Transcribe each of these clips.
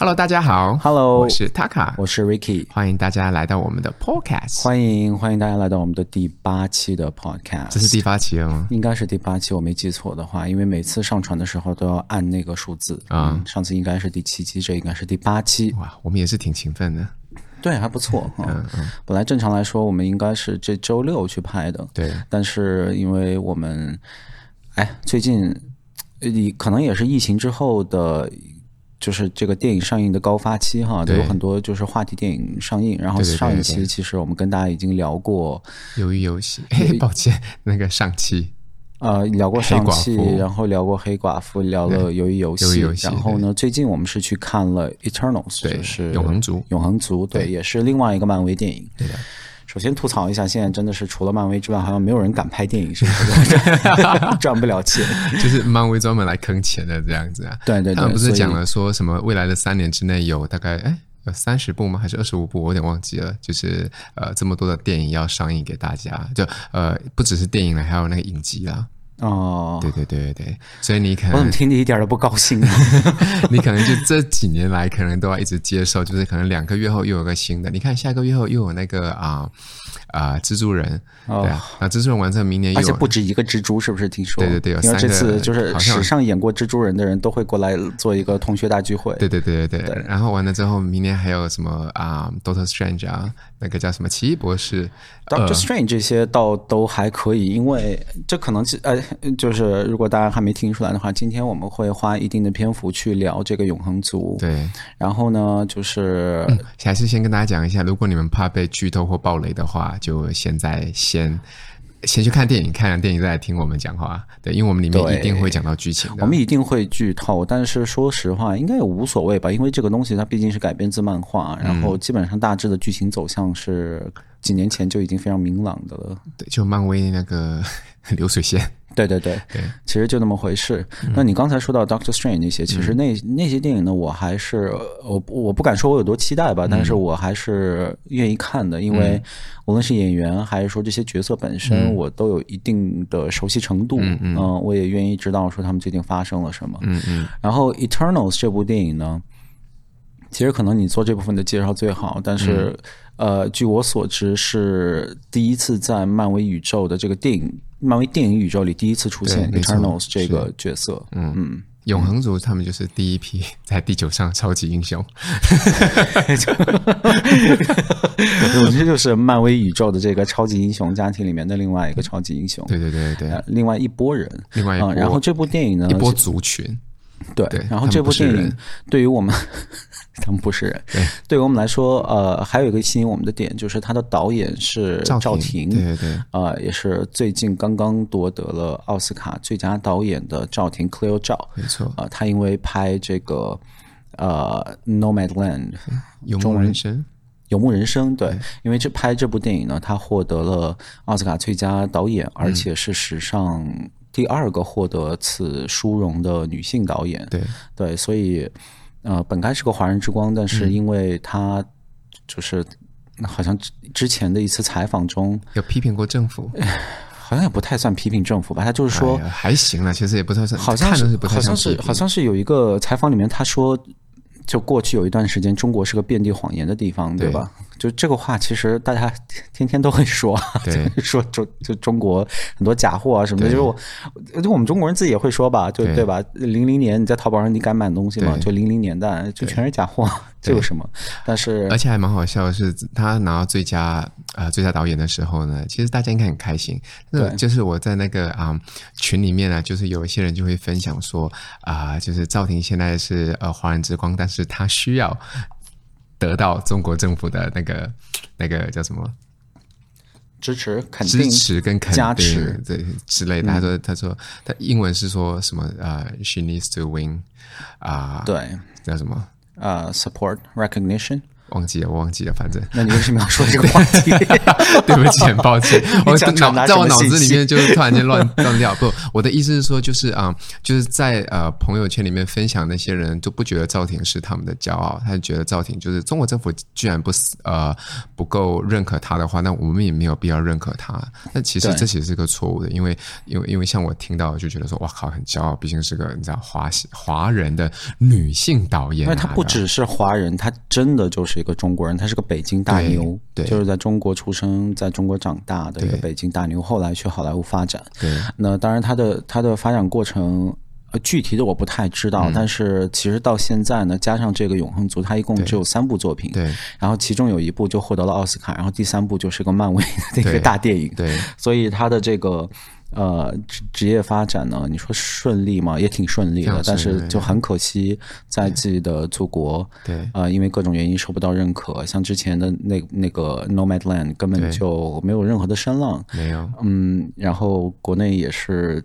Hello，大家好。Hello，我是 Taka，我是 Ricky，欢迎大家来到我们的 Podcast。欢迎欢迎大家来到我们的第八期的 Podcast。这是第八期了吗？应该是第八期，我没记错的话，因为每次上传的时候都要按那个数字啊、嗯。上次应该是第七期，这应该是第八期。哇，我们也是挺勤奋的。对，还不错。嗯嗯，嗯。本来正常来说，我们应该是这周六去拍的。对。但是因为我们，哎，最近，你可能也是疫情之后的。就是这个电影上映的高发期哈，都有很多就是话题电影上映。然后上一期其实我们跟大家已经聊过《鱿鱼游戏》抱歉，那个上期呃聊过上期，然后聊过黑寡妇，聊了《鱿鱼游戏》，然后呢，最近我们是去看了《Eternals》，就是《永恒族》。永恒族，对，也是另外一个漫威电影。对的。首先吐槽一下，现在真的是除了漫威之外，好像没有人敢拍电影，是不是？赚不了钱，就是漫威专门来坑钱的这样子啊。对对对，他们不是讲了说什么未来的三年之内有大概哎有三十部吗？还是二十五部？我有点忘记了。就是呃这么多的电影要上映给大家，就呃不只是电影了，还有那个影集啦。哦，对对对对对，所以你可能我怎么听你一点都不高兴？你可能就这几年来，可能都要一直接受，就是可能两个月后又有个新的。你看下个月后又有那个啊啊、呃、蜘蛛人，哦、对啊，那蜘蛛人完成明年而且不止一个蜘蛛，是不是？听说对对对，有三个，因为这次就是史上演过蜘蛛人的人都会过来做一个同学大聚会。对对对对对，对，然后完了之后，明年还有什么啊，Doctor Strange 啊，那个叫什么奇异博士，Doctor Strange 这些倒都还可以，因为这可能呃。就是如果大家还没听出来的话，今天我们会花一定的篇幅去聊这个永恒族。对，然后呢，就是、嗯、还是先跟大家讲一下，如果你们怕被剧透或暴雷的话，就现在先先去看电影，看完电影再来听我们讲话。对，因为我们里面一定会讲到剧情，我们一定会剧透。但是说实话，应该也无所谓吧，因为这个东西它毕竟是改编自漫画，然后基本上大致的剧情走向是几年前就已经非常明朗的了。对，就漫威那个 流水线。对对对，其实就那么回事。那你刚才说到 Doctor Strange 那些，其实那那些电影呢，我还是我我不敢说我有多期待吧，但是我还是愿意看的，因为无论是演员还是说这些角色本身，我都有一定的熟悉程度。嗯，我也愿意知道说他们最近发生了什么。嗯嗯。然后 Eternals 这部电影呢，其实可能你做这部分的介绍最好，但是呃，据我所知是第一次在漫威宇宙的这个电影。漫威电影宇宙里第一次出现 Eternals 这个角色，嗯。嗯，永恒族他们就是第一批在地球上超级英雄，我觉得就是漫威宇宙的这个超级英雄家庭里面的另外一个超级英雄，对对对对，另外一拨人，另外一拨，然后这部电影呢，一波族群，对，对，然后这部电影对于我们。他们不是人，对，对于我们来说，呃，还有一个吸引我们的点，就是他的导演是赵婷，对对对，呃，也是最近刚刚夺得了奥斯卡最佳导演的赵婷 Cleo 赵，没错，呃，他因为拍这个呃《Nomadland》游牧人生，游牧人生，对，因为这拍这部电影呢，他获得了奥斯卡最佳导演，而且是史上第二个获得此殊荣的女性导演，对。对，所以。呃，本该是个华人之光，但是因为他就是好像之前的一次采访中有批评过政府，好像也不太算批评政府吧。他就是说、哎、还行了，其实也不太算，好像是好像是好像是有一个采访里面他说，就过去有一段时间中国是个遍地谎言的地方，对吧？对就这个话，其实大家天天都会说，对说中就中国很多假货啊什么的，就是我，就我们中国人自己也会说吧，就对，吧？零零年你在淘宝上你敢买东西吗？就零零年代就全是假货，这有什么？但是而且还蛮好笑的是，他拿到最佳啊、呃、最佳导演的时候呢，其实大家应该很开心。那，就是我在那个啊、呃、群里面呢，就是有一些人就会分享说啊、呃，就是赵婷现在是呃华人之光，但是他需要。得到中国政府的那个那个叫什么支持、肯定、支持跟肯定加持对之类的。他说：“他说他英文是说什么呃、uh,？She needs to win 啊、uh,，对，叫什么？呃、uh,，support recognition。忘记了，我忘记了，反正。那你为什么要说这个话题？对不起，很抱歉，我脑在我脑子里面就是突然间乱 乱掉。不，我的意思是说，就是啊、嗯，就是在呃朋友圈里面分享那些人都不觉得赵婷是他们的骄傲，他就觉得赵婷就是中国政府居然不呃不够认可他的话，那我们也没有必要认可他。那其实这其实是个错误的，因为因为因为像我听到就觉得说，哇靠，很骄傲，毕竟是个你知道华华人的女性导演，因为他不只是华人，他真的就是一个中国人，他是个北京大牛，对，就是在中国出生，在中国长大的一个北京大牛，后来去好莱坞发展。对，那当然他的他的发展过程，呃，具体的我不太知道，嗯，但是其实到现在呢，加上这个《永恒族》，他一共只有三部作品，对，然后其中有一部就获得了奥斯卡，然后第三部就是个漫威的一个大电影，对，对，所以他的这个。呃，职职业发展呢？你说顺利吗？也挺顺利的，但是就很可惜，在自己的祖国，对，呃，因为各种原因受不到认可，像之前的那那个 Nomadland 根本就没有任何的声浪，没有，嗯，然后国内也是。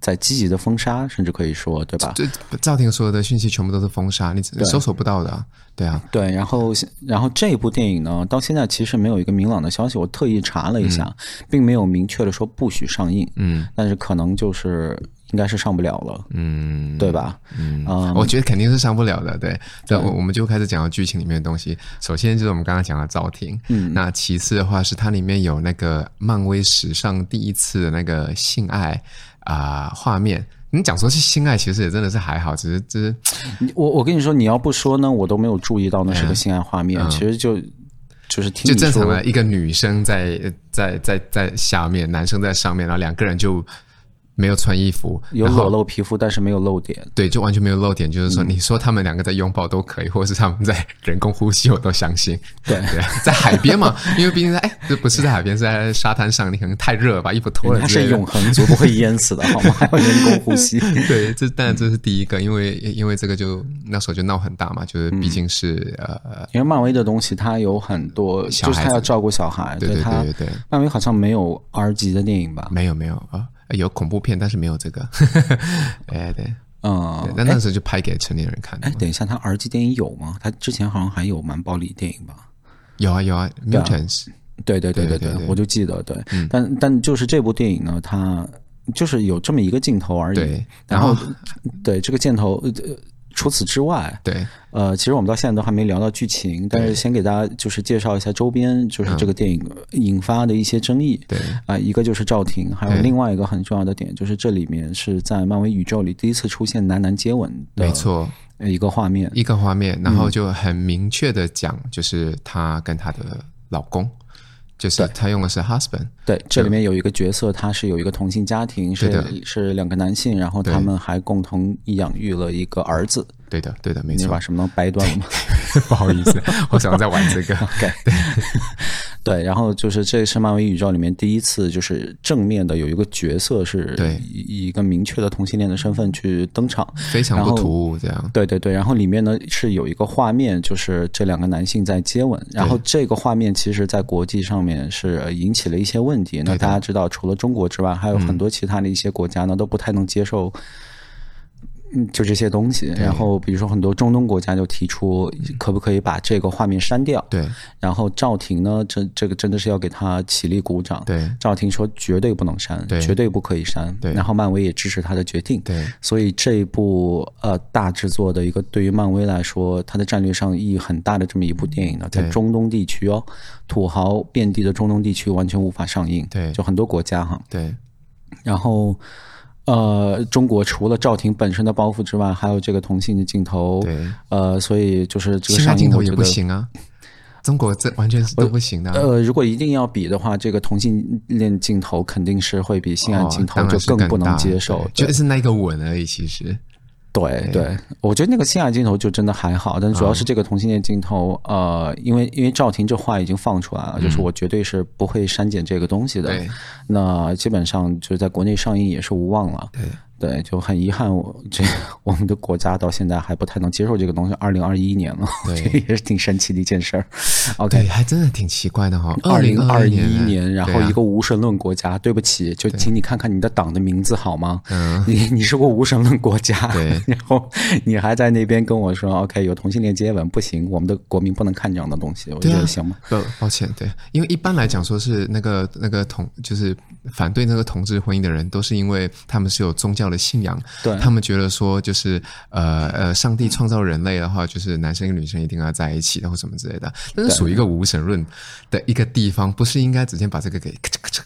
在积极的封杀，甚至可以说，对吧？这赵婷所有的讯息全部都是封杀，你搜索不到的，对啊。对，然后，然后这部电影呢，到现在其实没有一个明朗的消息。我特意查了一下，嗯、并没有明确的说不许上映。嗯，但是可能就是应该是上不了了。嗯，对吧？嗯，嗯我觉得肯定是上不了的。对，这我我们就开始讲到剧情里面的东西。首先就是我们刚刚讲的赵婷，嗯，那其次的话是它里面有那个漫威史上第一次的那个性爱。啊、呃，画面，你讲说是性爱，其实也真的是还好，只是只是，我我跟你说，你要不说呢，我都没有注意到那是个性爱画面，嗯、其实就就是听就正常的一个女生在在在在下面，男生在上面，然后两个人就。没有穿衣服，有裸露皮肤，但是没有露点。对，就完全没有露点。就是说，你说他们两个在拥抱都可以，或者是他们在人工呼吸，我都相信。对对，在海边嘛，因为毕竟在哎，这不是在海边，是在沙滩上，你可能太热，把衣服脱了。它是永恒族，不会淹死的，好吗？还有人工呼吸。对，这当然这是第一个，因为因为这个就那时候就闹很大嘛，就是毕竟是、嗯、呃，因为漫威的东西它有很多，就是他要照顾小孩，对对对对对。漫威好像没有 R 级的电影吧？没有没有啊。有恐怖片，但是没有这个。哎，对，嗯，那那时候就拍给成年人看的。哎，等一下，他 R 级电影有吗？他之前好像还有蛮暴力电影吧？有啊有啊，Mutants。对对对对对，我就记得对。但但就是这部电影呢，它就是有这么一个镜头而已。对，然后对这个镜头。除此之外，对，呃，其实我们到现在都还没聊到剧情，但是先给大家就是介绍一下周边，就是这个电影引发的一些争议。对，啊，一个就是赵婷，还有另外一个很重要的点，就是这里面是在漫威宇宙里第一次出现男男接吻的，没错，一个画面，一个画面，然后就很明确的讲，就是她跟她的老公。就是他用的是 husband，对，这里面有一个角色，他是有一个同性家庭，是是两个男性，然后他们还共同养育了一个儿子。对的，对的，没错。你把什么能掰断了吗？不好意思，我想要再玩这个。对。对，然后就是这是漫威宇宙里面第一次，就是正面的有一个角色是以一个明确的同性恋的身份去登场，非常不突兀这样。对对对，然后里面呢是有一个画面，就是这两个男性在接吻，然后这个画面其实在国际上面是引起了一些问题。那大家知道，除了中国之外，还有很多其他的一些国家呢都不太能接受。嗯，就这些东西，然后比如说很多中东国家就提出，可不可以把这个画面删掉？对。然后赵婷呢，这这个真的是要给他起立鼓掌。对。赵婷说绝对不能删，对，绝对不可以删。对。然后漫威也支持他的决定。对。所以这一部呃大制作的一个对于漫威来说，它的战略上意义很大的这么一部电影呢，在中东地区哦，土豪遍地的中东地区完全无法上映。对。就很多国家哈。对。然后。呃，中国除了赵婷本身的包袱之外，还有这个同性的镜头。对，呃，所以就是这个上镜头也不行啊。中国这完全是都不行的。呃，如果一定要比的话，这个同性恋镜头肯定是会比性爱镜头就更不能接受。哦、就是那个吻而已，其实。对对，我觉得那个性爱镜头就真的还好，但主要是这个同性恋镜头，呃，因为因为赵婷这话已经放出来了，就是我绝对是不会删减这个东西的。那基本上就是在国内上映也是无望了。对，对，就很遗憾，我这 我们的国家到现在还不太能接受这个东西。二零二一年了，这，也是挺神奇的一件事儿。OK，还真的挺奇怪的哈、哦。二零二一年，然后一个无神论国家，对，对不起，就请你看看你的党的名字好吗？嗯，你你是个无神论国家，对，然后你还在那边跟我说，OK，有同性恋接吻不行，我们的国民不能看这样的东西，我觉得行吗？呃、啊，抱歉，对，因为一般来讲说是那个那个同就是反对那个同志婚姻的人，都是因为他们是有宗教。的信仰，对。他们觉得说，就是呃呃，上帝创造人类的话，就是男生跟女生一定要在一起然后什么之类的。但是属于一个无神论的一个地方，不是应该直接把这个给咔嚓咔嚓，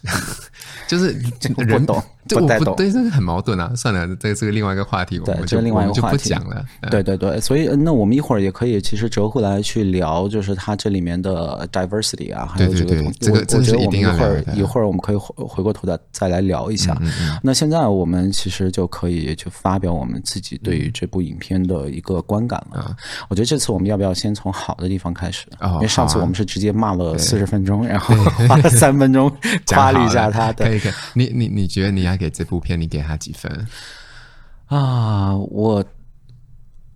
就是 人懂，就我不对，这个很矛盾啊。算了，这个这个另外一个话题，我们就另外一个话题就不讲了。对对对，所以那我们一会儿也可以其实折回来去聊，就是它这里面的 diversity 啊，还有这个这个，我觉得我们一会儿一会儿我们可以回回过头再再来聊一下。那现在我们其实。就可以去发表我们自己对于这部影片的一个观感了。嗯、我觉得这次我们要不要先从好的地方开始？哦、因为上次我们是直接骂了四十分钟，然后花了三分钟 夸了一下他。对，可以可以。你你你觉得你要给这部片，你给他几分？啊，我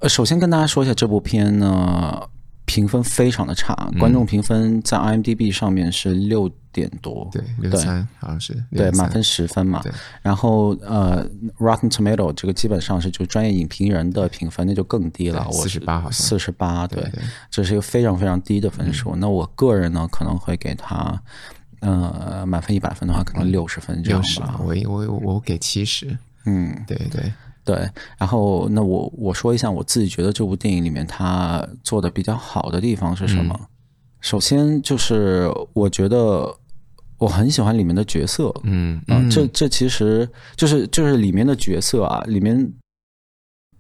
首先跟大家说一下这部片呢。评分非常的差，观众评分在 IMDB 上面是六点多，对，六三好像是，对，满分十分嘛。然后呃，Rotten Tomato 这个基本上是就专业影评人的评分，那就更低了，四十八好像，四十八，对，这是一个非常非常低的分数。那我个人呢，可能会给他，呃，满分一百分的话，可能六十分这样吧。我我我给七十，嗯，对对。对，然后那我我说一下我自己觉得这部电影里面他做的比较好的地方是什么？嗯、首先就是我觉得我很喜欢里面的角色，嗯啊，这这其实就是就是里面的角色啊，里面。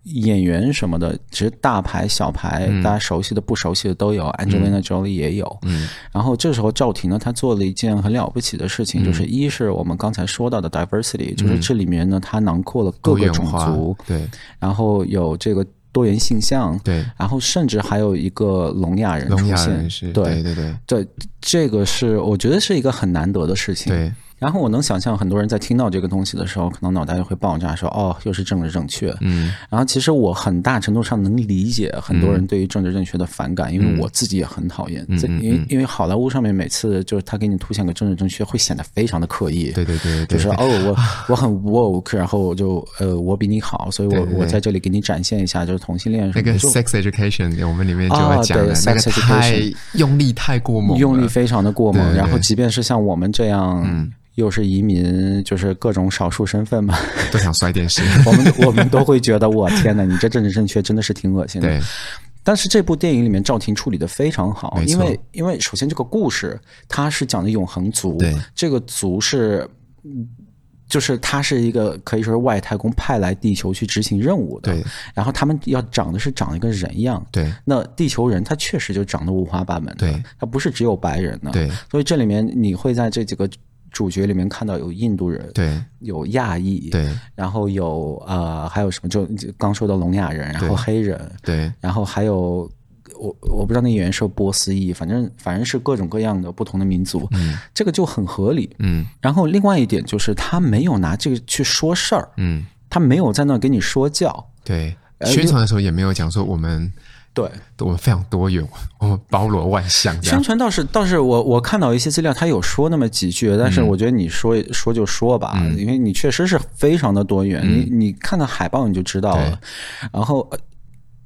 演员什么的，其实大牌小牌，大家熟悉的不熟悉的都有，Angelina Jolie 也有。嗯，然后这时候赵婷呢，她做了一件很了不起的事情，就是一是我们刚才说到的 diversity，就是这里面呢，它囊括了各个种族，对，然后有这个多元性向，对，然后甚至还有一个聋哑人出现，对对对，对，这个是我觉得是一个很难得的事情，对。然后我能想象很多人在听到这个东西的时候，可能脑袋就会爆炸，说：“哦，又是政治正确。”嗯。然后其实我很大程度上能理解很多人对于政治正确的反感，因为我自己也很讨厌。嗯。因为因为好莱坞上面每次就是他给你凸显个政治正确，会显得非常的刻意。对对对。就是哦，我我很 woke，然后我就呃，我比你好，所以我我在这里给你展现一下，就是同性恋。那个 sex education，我们里面就会讲的那个太用力太过猛，用力非常的过猛。然后即便是像我们这样。又是移民，就是各种少数身份嘛，都想摔电视。我们我们都会觉得，我天哪，你这政治正确真的是挺恶心的。对。但是这部电影里面赵婷处理的非常好，因为因为首先这个故事它是讲的永恒族，对，这个族是，就是它是一个可以说是外太空派来地球去执行任务的，对。然后他们要长的是长一个人样，对。那地球人他确实就长得五花八门的，对。他不是只有白人的，对。所以这里面你会在这几个。主角里面看到有印度人，对，有亚裔，对，然后有呃，还有什么？就刚说的聋哑人，然后黑人，对，然后还有我我不知道那演员是波斯裔，反正反正是各种各样的不同的民族，嗯，这个就很合理，嗯。然后另外一点就是他没有拿这个去说事儿，嗯，他没有在那给你说教，对，宣传的时候也没有讲说我们。对，我们非常多元，我们包罗万象。宣传倒是倒是我我看到一些资料，他有说那么几句，但是我觉得你说、嗯、说就说吧，嗯、因为你确实是非常的多元。嗯、你你看看海报你就知道了。然后，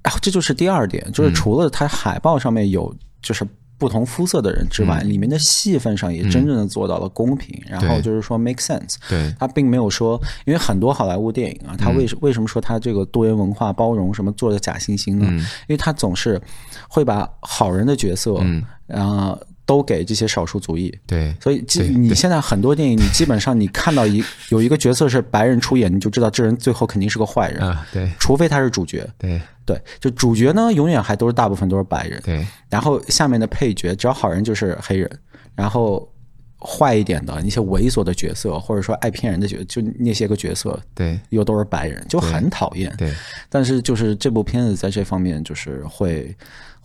啊，这就是第二点，就是除了它海报上面有就是。不同肤色的人之外，嗯、里面的戏份上也真正的做到了公平，嗯、然后就是说 make sense。对，他并没有说，因为很多好莱坞电影啊，他为为什么说他这个多元文化包容什么做的假惺惺呢？嗯、因为他总是会把好人的角色，嗯，然后。都给这些少数族裔，对，所以你现在很多电影，你基本上你看到一 有一个角色是白人出演，你就知道这人最后肯定是个坏人。啊，对，除非他是主角，对。对，就主角呢，永远还都是大部分都是白人，对，然后下面的配角只要好人就是黑人，然后坏一点的那些猥琐的角色，或者说爱骗人的角色，就那些个角色，对，又都是白人，就很讨厌。对，但是就是这部片子在这方面就是会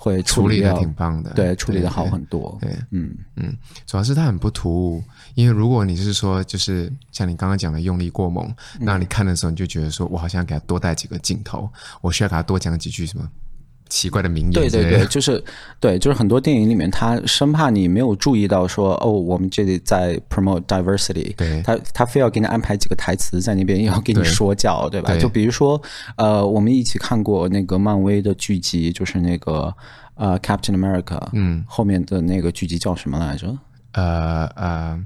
会处理的挺棒的，对，处理的好很多。对，嗯嗯，主要是它很不突兀，因为如果你是说就是像你刚刚讲的用力过猛，那你看的时候你就觉得说我好像给他多带几个镜头，我需要给他多讲几句什么。奇怪的名言，对对对，就是对，就是很多电影里面，他生怕你没有注意到说，哦，我们这里在 promote diversity，对，他他非要给你安排几个台词在那边，要给你说教，对，对吧？对，就比如说，呃，我们一起看过那个漫威的剧集，就是那个呃 Captain America，嗯，后面的那个剧集叫什么来着？呃呃，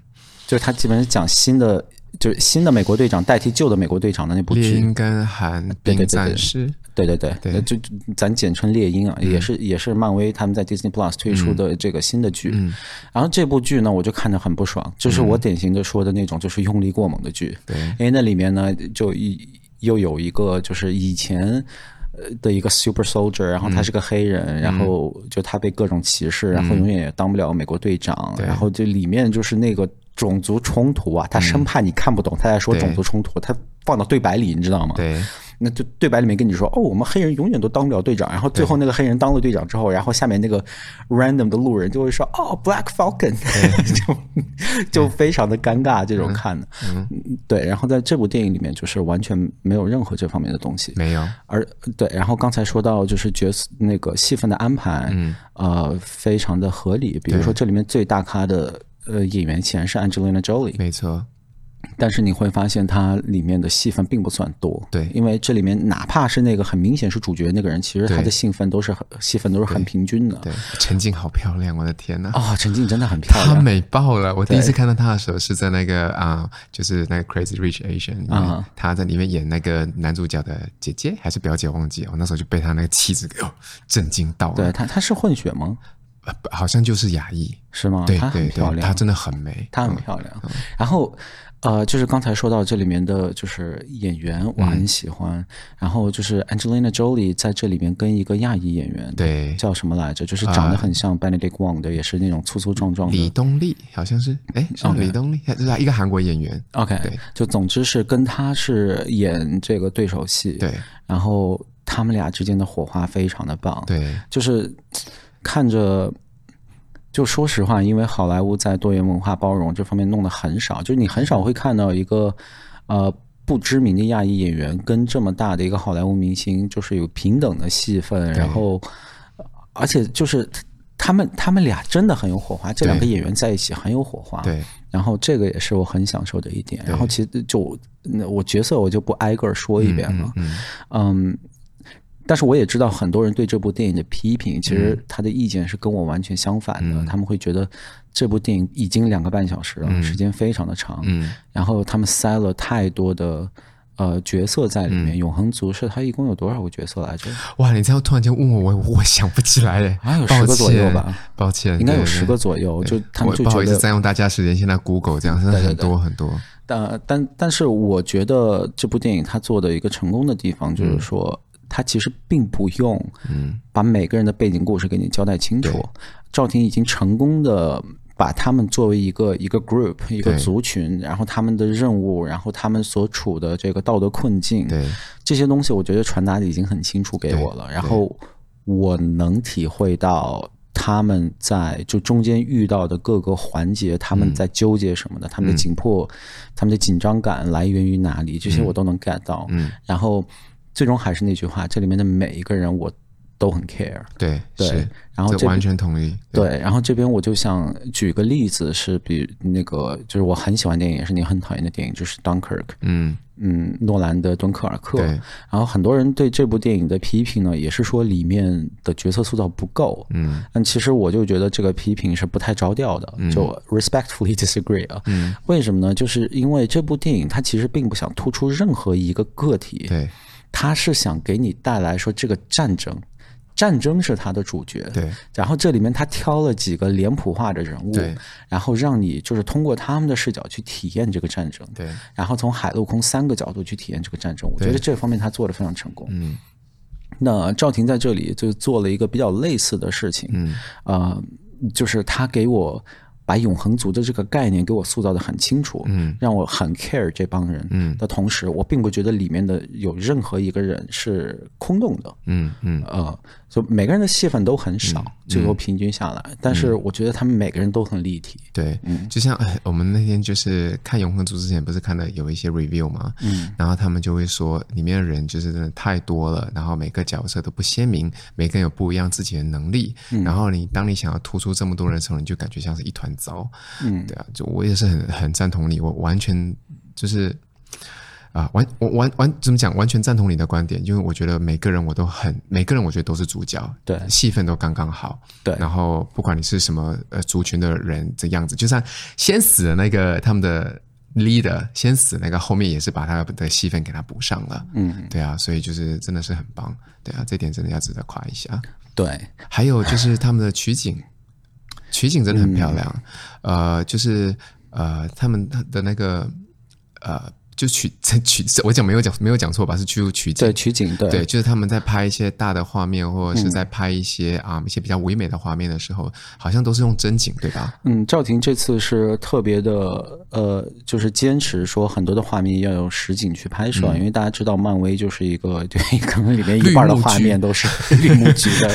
就是他基本上讲新的。就是新的美国队长代替旧的美国队长的那部剧，猎鹰跟寒冰战士，对对对，对，对，对，就咱简称猎鹰啊，嗯、也是也是漫威他们在 Disney Plus 推出的这个新的剧。嗯，然后这部剧呢，我就看着很不爽，就是我典型的说的那种，就是用力过猛的剧。因为那里面呢，就一又有一个就是以前的一个 Super Soldier，然后他是个黑人，嗯、然后就他被各种歧视，然后永远也当不了美国队长，嗯、然后就里面就是那个。种族冲突啊，他生怕你看不懂，他在说种族冲突，他放到对白里，你知道吗？对，那就对白里面跟你说，哦，我们黑人永远都当不了队长，然后最后那个黑人当了队长之后，然后下面那个 random 的路人就会说，哦，Black Falcon，就 就非常的尴尬，这种看的，嗯，对。然后在这部电影里面，就是完全没有任何这方面的东西，没有。而对，然后刚才说到就是角色那个戏份的安排，嗯，呃，非常的合理。比如说这里面最大咖的。呃，演员显然是 Angelina Jolie，没错，但是你会发现它里面的戏份并不算多，对，因为这里面哪怕是那个很明显是主角那个人，其实他的戏份都是很戏份都是很平均的。对，陈静好漂亮，我的天呐！哦，陈静真的很漂亮，她美爆了。我第一次看到她的时候是在那个啊，就是那个 Crazy Rich Asian 啊，她在里面演那个男主角的姐姐还是表姐，忘记了。我那时候就被她那个气质给震惊到了。对，她她是混血吗？好像就是亚裔，是吗？对，她很漂亮，她真的很美，她很漂亮。嗯、然后，呃，就是刚才说到这里面的，就是演员，我很喜欢。嗯、然后就是 Angelina Jolie 在这里面跟一个亚裔演员，对，叫什么来着？就是长得很像 Benedict Wong 的，呃、也是那种粗粗壮壮的。李东利好像是，哎，是李东丽，就是一个韩国演员。OK，对，就总之是跟他是演这个对手戏，对。然后他们俩之间的火花非常的棒，对，就是。看着，就说实话，因为好莱坞在多元文化包容这方面弄得很少，就是你很少会看到一个呃不知名的亚裔演员跟这么大的一个好莱坞明星，就是有平等的戏份，然后而且就是他们他们俩真的很有火花，这两个演员在一起很有火花，对，然后这个也是我很享受的一点。然后其实就那我角色我就不挨个说一遍了，嗯。嗯但是我也知道很多人对这部电影的批评，其实他的意见是跟我完全相反的。嗯、他们会觉得这部电影已经两个半小时了，嗯、时间非常的长，嗯，然后他们塞了太多的呃角色在里面。嗯、永恒族是他一共有多少个角色来着？哇，你这样突然间问我，我我想不起来哎，还有十个左右吧？抱歉，应该有十个左右。就他们就不好意思占用大家时间，现在 Google 这样，真的很多很多。但但但是，我觉得这部电影它做的一个成功的地方就是说。嗯他其实并不用，嗯，把每个人的背景故事给你交代清楚。赵婷已经成功的把他们作为一个一个 group 一个族群，然后他们的任务，然后他们所处的这个道德困境，对这些东西，我觉得传达的已经很清楚给我了。然后我能体会到他们在就中间遇到的各个环节，他们在纠结什么的，嗯、他们的紧迫，嗯、他们的紧张感来源于哪里？这些我都能 get 到。嗯，然后。最终还是那句话，这里面的每一个人我都很 care。对对，是然后这完全同意。对，对然后这边我就想举个例子，是比那个就是我很喜欢电影，也是你很讨厌的电影，就是《Dunkirk》。嗯嗯，诺兰的《敦刻尔克》。对。然后很多人对这部电影的批评呢，也是说里面的角色塑造不够。嗯。但其实我就觉得这个批评是不太着调的，嗯、就 respectfully disagree 啊。嗯。为什么呢？就是因为这部电影它其实并不想突出任何一个个体。对。他是想给你带来说这个战争，战争是他的主角。对，然后这里面他挑了几个脸谱化的人物，对，然后让你就是通过他们的视角去体验这个战争。对，然后从海陆空三个角度去体验这个战争，我觉得这方面他做的非常成功。嗯，那赵婷在这里就做了一个比较类似的事情。嗯，呃，就是他给我把永恒族的这个概念给我塑造的很清楚，嗯，让我很 care 这帮人，嗯。的同时，我并不觉得里面的有任何一个人是空洞的，嗯嗯。呃，就每个人的戏份都很少，嗯最后平均下来，但是我觉得他们每个人都很立体，对，嗯，就像我们那天就是看永恒族之前，不是看了有一些 review 吗？嗯，然后他们就会说里面的人就是真的太多了，然后每个角色都不鲜明，每个人有不一样自己的能力，嗯，然后你当你想要突出这么多人的时候，你就感觉像是一团糟，嗯，对啊，就我也是很很赞同你，我完全就是。啊，完我完完怎么讲？完全赞同你的观点，因为我觉得每个人我都很，每个人我觉得都是主角，对，戏份都刚刚好，对。然后不管你是什么呃族群的人这样子，就算先死的那个他们的 leader 先死那个，后面也是把他的戏份给他补上了，嗯，对啊，所以就是真的是很棒，对啊，这点真的要值得夸一下。对，还有就是他们的取景，取景真的很漂亮，嗯、呃，就是呃他们的那个呃。就取取，我讲没有讲没有讲错吧？是去取景，对取景，对对，就是他们在拍一些大的画面，或者是在拍一些啊、嗯、一些比较唯美的画面的时候，好像都是用真景，对吧？嗯，赵婷这次是特别的，呃，就是坚持说很多的画面要用实景去拍摄，嗯、因为大家知道漫威就是一个，对，可能里面一半的画面都是绿幕剧 的，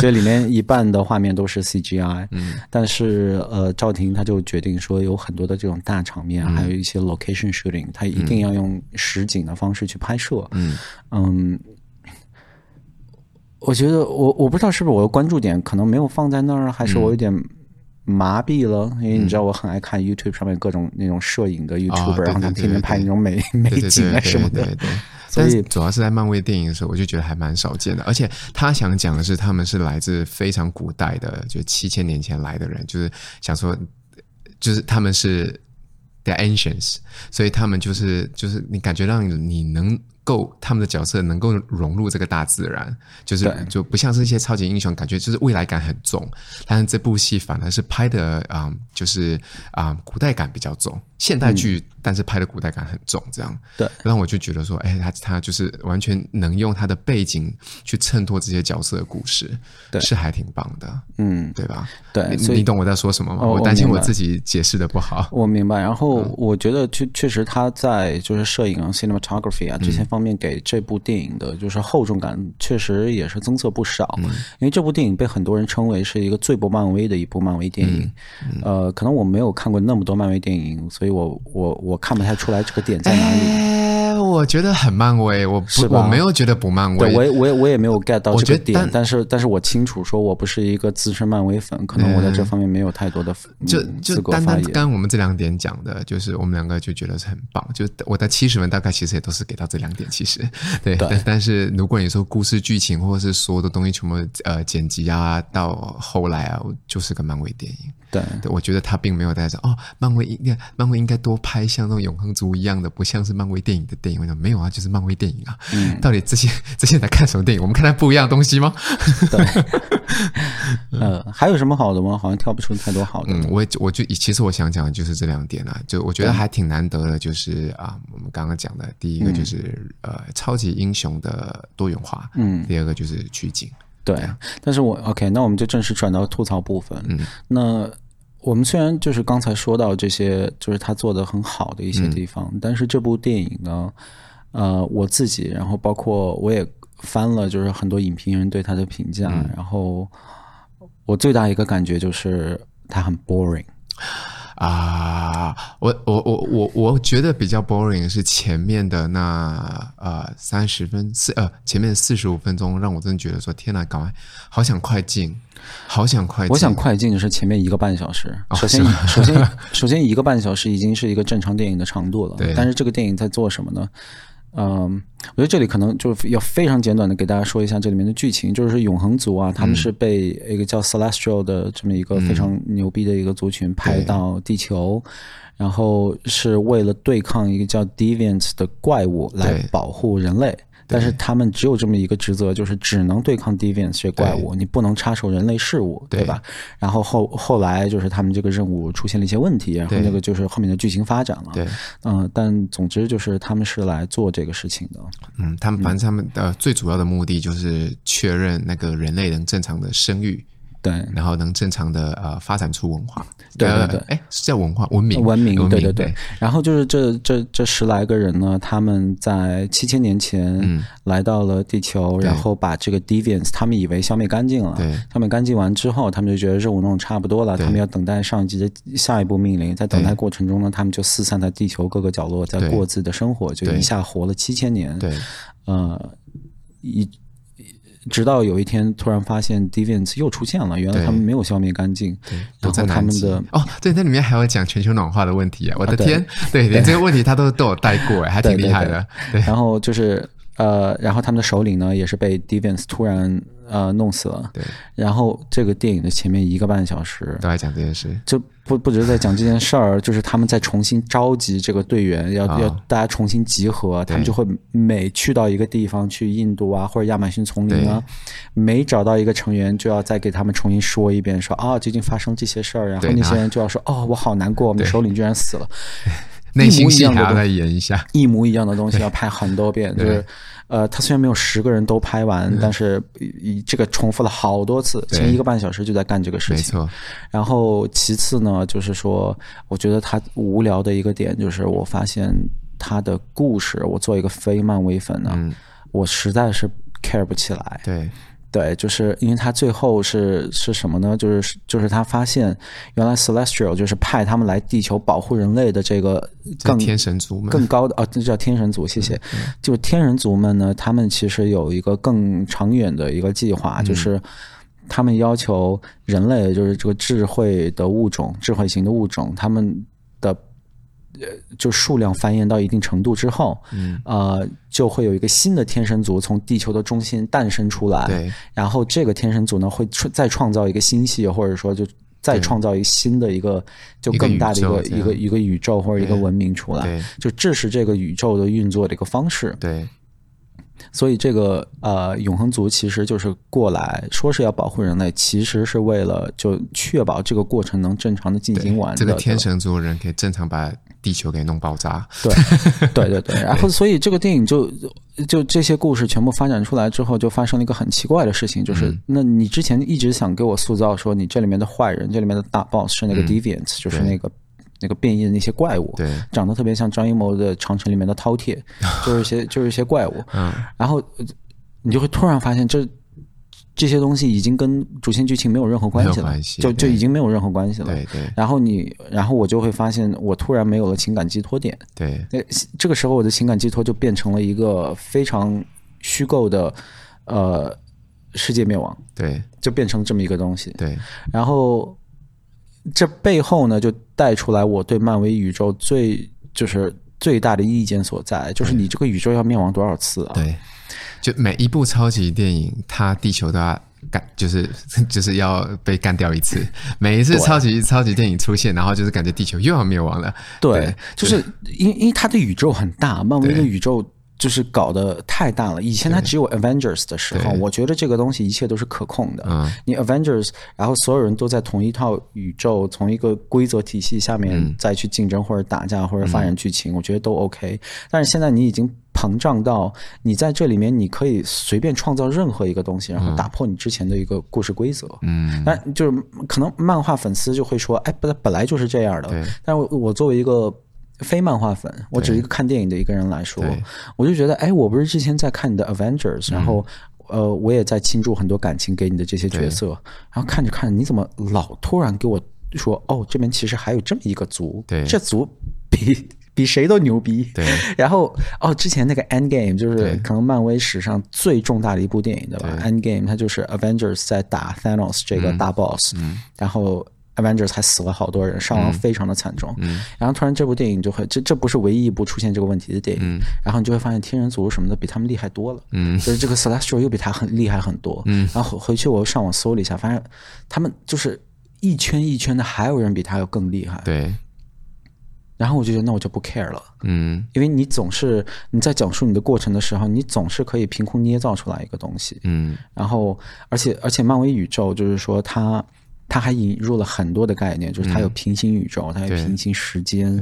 这里面一半的画面都是 CGI。嗯，但是呃，赵婷他就决定说，有很多的这种大场面，嗯、还有一些 location shooting，他。一定要用实景的方式去拍摄。嗯嗯，我觉得我我不知道是不是我的关注点可能没有放在那儿，还是我有点麻痹了。嗯、因为你知道我很爱看 YouTube 上面各种那种摄影的 YouTuber，然后他天天拍那种美美景啊什么的。对，对，对，对，对，所以主要是在漫威电影的时候，我就觉得还蛮少见的。而且他想讲的是，他们是来自非常古代的，就七千年前来的人，就是想说，就是他们是。The ancients，所以他们就是就是你感觉让你能够他们的角色能够融入这个大自然，就是就不像是一些超级英雄，感觉就是未来感很重。但是这部戏反而是拍的啊、嗯，就是啊、嗯，古代感比较重，现代剧。嗯但是拍的古代感很重，这样对，让我就觉得说，哎，他他就是完全能用他的背景去衬托这些角色的故事，对，是还挺棒的，嗯，对吧？对，你，你懂我在说什么吗？哦、我担心我自己解释的不好。我明白。然后我觉得确确实他在就是摄影啊、cinematography 啊这些方面给这部电影的就是厚重感确实也是增色不少。嗯、因为这部电影被很多人称为是一个最不漫威的一部漫威电影。嗯嗯、呃，可能我没有看过那么多漫威电影，所以我我我。我看不太出来这个点在哪里。哎，我觉得很漫威，我不是我没有觉得不漫威。对，我也我也我也没有 get 到这个点，但，但是但是我清楚说我不是一个资深漫威粉，可能我在这方面没有太多的、嗯、就就单单刚刚我们这两点讲的，就是我们两个就觉得是很棒。就我的七十分大概其实也都是给到这两点，其实 对。对但但是如果你说故事剧情或者是所有的东西全部呃剪辑啊，到后来啊，就是个漫威电影。对，对，我觉得他并没有在说哦，漫威应该漫威应该多拍像那种永恒族一样的，不像是漫威电影的电影。我说没有啊，就是漫威电影啊。嗯，到底这些 这些在看什么电影？我们看他不一样的东西吗？对，呃，还有什么好的吗？好像挑不出太多好的。嗯，我我就其实我想讲的就是这两点啊，就我觉得还挺难得的，就是啊，我们刚刚讲的第一个就是、嗯、呃，超级英雄的多元化，嗯，第二个就是取景。对，但是我 OK，那我们就正式转到吐槽部分。嗯，那我们虽然就是刚才说到这些，就是他做的很好的一些地方，嗯，但是这部电影呢，呃，我自己，然后包括我也翻了，就是很多影评人对他的评价，嗯，然后我最大一个感觉就是他很 boring。啊，我我我我我觉得比较 boring 是前面的那呃三十分四呃前面四十五分钟，让我真的觉得说天哪，赶快好想快进，好想快进。我想快进的是前面一个半小时。首先，哦、首先，首先一个半小时已经是一个正常电影的长度了。对。但是这个电影在做什么呢？嗯，我觉得这里可能就要非常简短的给大家说一下这里面的剧情，就是永恒族啊，他们是被一个叫 Celestial 的这么一个非常牛逼的一个族群派到地球，然后是为了对抗一个叫 Deviants 的怪物来保护人类。但是他们只有这么一个职责，就是只能对抗 Deviants 这怪物，你不能插手人类事务，对吧？对，然后后后来就是他们这个任务出现了一些问题，然后那个就是后面的剧情发展了。对，嗯、呃，但总之就是他们是来做这个事情的。嗯，他们反正他们的最主要的目的就是确认那个人类能正常的生育。对，然后能正常的呃发展出文化。对对对，哎，是叫文化文明文明，对对对。然后就是这这这十来个人呢，他们在七千年前来到了地球，然后把这个 deviants，他们以为消灭干净了，对，消灭干净完之后，他们就觉得任务弄差不多了，他们要等待上一级的下一步命令。在等待过程中呢，他们就四散在地球各个角落，在过自己的生活，就一下活了七千年。对，呃，一。直到有一天，突然发现 Deviants 又出现了，原来他们没有消灭干净。对，然后他们的哦，对，那里面还有讲全球暖化的问题啊！我的天，对，连这个问题他都都有带过，哎，还挺厉害的。对，然后就是呃，然后他们的首领呢，也是被 Deviants 突然。呃，弄死了。对，然后这个电影的前面一个半小时都在讲这件事，就不不只是在讲这件事儿，就是他们在重新召集这个队员，要、哦、要大家重新集合，他们就会每去到一个地方，去印度啊或者亚马逊丛林啊，每找到一个成员，就要再给他们重新说一遍，说啊，究竟发生这些事儿，然后那些人就要说，哦，我好难过，我们的首领居然死了，内心戏还要再演一下，一模一样的东西要拍很多遍，就是。呃，他虽然没有十个人都拍完，嗯、但是以这个重复了好多次，前一个半小时就在干这个事情。没错。然后其次呢，就是说，我觉得他无聊的一个点就是，我发现他的故事，我做一个非漫威粉呢，嗯、我实在是 care 不起来。对。对，就是因为他最后是是什么呢？就是就是他发现原来 Celestial 就是派他们来地球保护人类的这个更天神族们更高的哦，这叫天神族。谢谢。嗯、就天神族们呢，他们其实有一个更长远的一个计划，嗯、就是他们要求人类，就是这个智慧的物种、智慧型的物种，他们的。呃，就数量繁衍到一定程度之后，嗯，呃，就会有一个新的天神族从地球的中心诞生出来，对，然后这个天神族呢，会再创造一个星系，或者说就再创造一个新的一个就更大的一个一个一个宇宙或者一个文明出来，就这是这个宇宙的运作的一个方式，对。所以这个呃，永恒族其实就是过来说是要保护人类，其实是为了就确保这个过程能正常的进行完。这个天神族人可以正常把地球给弄爆炸。对，对对对。然后，所以这个电影就就这些故事全部发展出来之后，就发生了一个很奇怪的事情，就是、嗯、那你之前一直想给我塑造说，你这里面的坏人，这里面的大 boss 是那个 Deviant，、嗯、就是那个。那个变异的那些怪物，对，长得特别像张艺谋的《长城》里面的饕餮，就是一些 就是一些怪物。嗯，然后你就会突然发现，这这些东西已经跟主线剧情没有任何关系了，系就就已经没有任何关系了。对对。然后你，然后我就会发现，我突然没有了情感寄托点。对。那这个时候，我的情感寄托就变成了一个非常虚构的，呃，世界灭亡。对。就变成这么一个东西。对。然后。这背后呢，就带出来我对漫威宇宙最就是最大的意见所在，就是你这个宇宙要灭亡多少次啊？对，就每一部超级电影，它地球都要干，就是 就是要被干掉一次。每一次超级超级电影出现，然后就是感觉地球又要灭亡了。对，对就是因为因为它的宇宙很大，漫威的宇宙。就是搞得太大了。以前它只有 Avengers 的时候，我觉得这个东西一切都是可控的。嗯，你 Avengers，然后所有人都在同一套宇宙、同一个规则体系下面再去竞争或者打架或者发展剧情，我觉得都 OK。但是现在你已经膨胀到你在这里面，你可以随便创造任何一个东西，然后打破你之前的一个故事规则。嗯，但就是可能漫画粉丝就会说：“哎，本本来就是这样的。”但是我作为一个。非漫画粉，我只是一个看电影的一个人来说，我就觉得，哎，我不是之前在看你的 Avengers，然后，呃，我也在倾注很多感情给你的这些角色，然后看着看着，你怎么老突然给我说，哦，这边其实还有这么一个族，对，这族比比谁都牛逼，对，然后，哦，之前那个 Endgame 就是可能漫威史上最重大的一部电影，对吧？Endgame 它就是 Avengers 在打 Thanos 这个大 boss，嗯，然后。Avengers 还死了好多人，伤亡非常的惨重。嗯，然后突然这部电影就会，这这不是唯一一部出现这个问题的电影。嗯，然后你就会发现天人族什么的比他们厉害多了。嗯，就是这个 Celestial 又比他很厉害很多。嗯，然后回去我又上网搜了一下，发现他们就是一圈一圈的，还有人比他要更厉害。对。然后我就觉得那我就不 care 了。嗯，因为你总是你在讲述你的过程的时候，你总是可以凭空捏造出来一个东西。嗯，然后而且而且漫威宇宙就是说它。它还引入了很多的概念，就是它有平行宇宙，嗯、它有平行时间，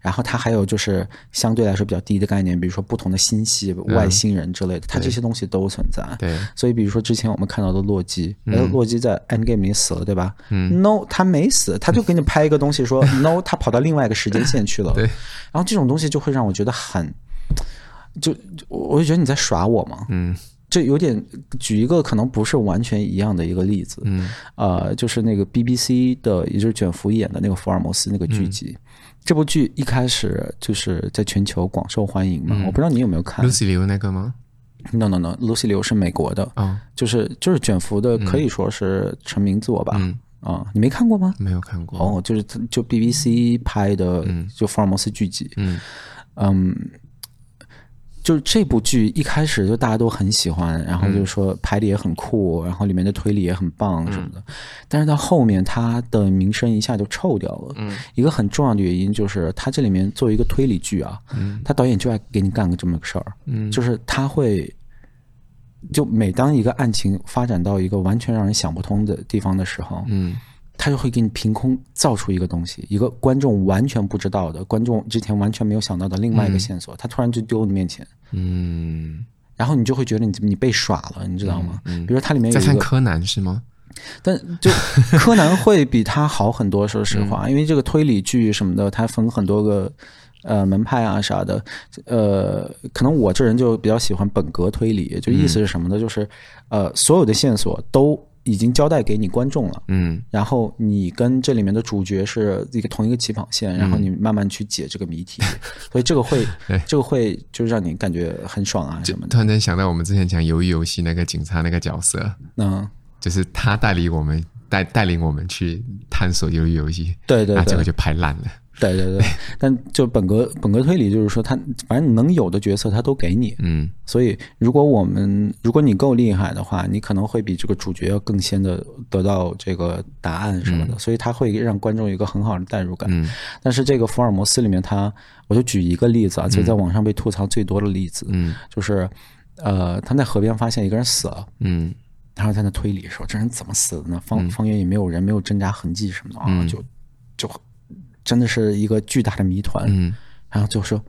然后它还有就是相对来说比较低的概念，比如说不同的星系、嗯、外星人之类的，它这些东西都存在。对，所以比如说之前我们看到的洛基，嗯、洛基在 Endgame 里死了，对吧？嗯，No，他没死，他就给你拍一个东西说 No，他跑到另外一个时间线去了。对，然后这种东西就会让我觉得很，就我就觉得你在耍我嘛。嗯。这有点举一个可能不是完全一样的一个例子，嗯，呃，就是那个 BBC 的，也就是卷福演的那个福尔摩斯那个剧集，嗯、这部剧一开始就是在全球广受欢迎嘛，嗯、我不知道你有没有看，Lucy Liu 那个吗？No No No，Lucy Liu 是美国的，哦、就是就是卷福的，可以说是成名作吧，啊、嗯。呃，你没看过吗？没有看过，哦，就是就 BBC 拍的，就福尔摩斯剧集，嗯。嗯。就是这部剧一开始就大家都很喜欢，然后就是说拍的也很酷，然后里面的推理也很棒什么的。但是到后面，它的名声一下就臭掉了。嗯，一个很重要的原因就是它这里面作为一个推理剧啊，嗯，他导演就爱给你干个这么个事儿，嗯，就是他会，就每当一个案情发展到一个完全让人想不通的地方的时候，嗯。他就会给你凭空造出一个东西，一个观众完全不知道的、观众之前完全没有想到的另外一个线索，嗯、他突然就丢你面前，嗯，然后你就会觉得你你被耍了，你知道吗？嗯嗯、比如说它里面有一个在看柯南是吗？但就柯南会比他好很多，说实话，嗯、因为这个推理剧什么的，它分很多个呃门派啊啥的，呃，可能我这人就比较喜欢本格推理，就意思是什么呢？嗯、就是呃，所有的线索都。已经交代给你观众了，嗯，然后你跟这里面的主角是一个同一个起跑线，然后你慢慢去解这个谜题，所以这个会，这个会就让你感觉很爽啊什么的。突然间想到我们之前讲鱿鱼游戏那个警察那个角色，嗯，就是他带领我们带带领我们去探索鱿鱼游戏，对对对，结果就拍烂了。对对对，但就本格本格推理就是说，他反正能有的角色他都给你，嗯，所以如果我们如果你够厉害的话，你可能会比这个主角要更先的得到这个答案什么的，嗯、所以他会让观众有一个很好的代入感。嗯，但是这个福尔摩斯里面他，他我就举一个例子啊，就在网上被吐槽最多的例子，嗯，就是呃他在河边发现一个人死了，嗯，然后在那推理说这人怎么死的呢？方方圆也没有人，没有挣扎痕迹什么的啊，嗯、就就。真的是一个巨大的谜团，嗯，然后就说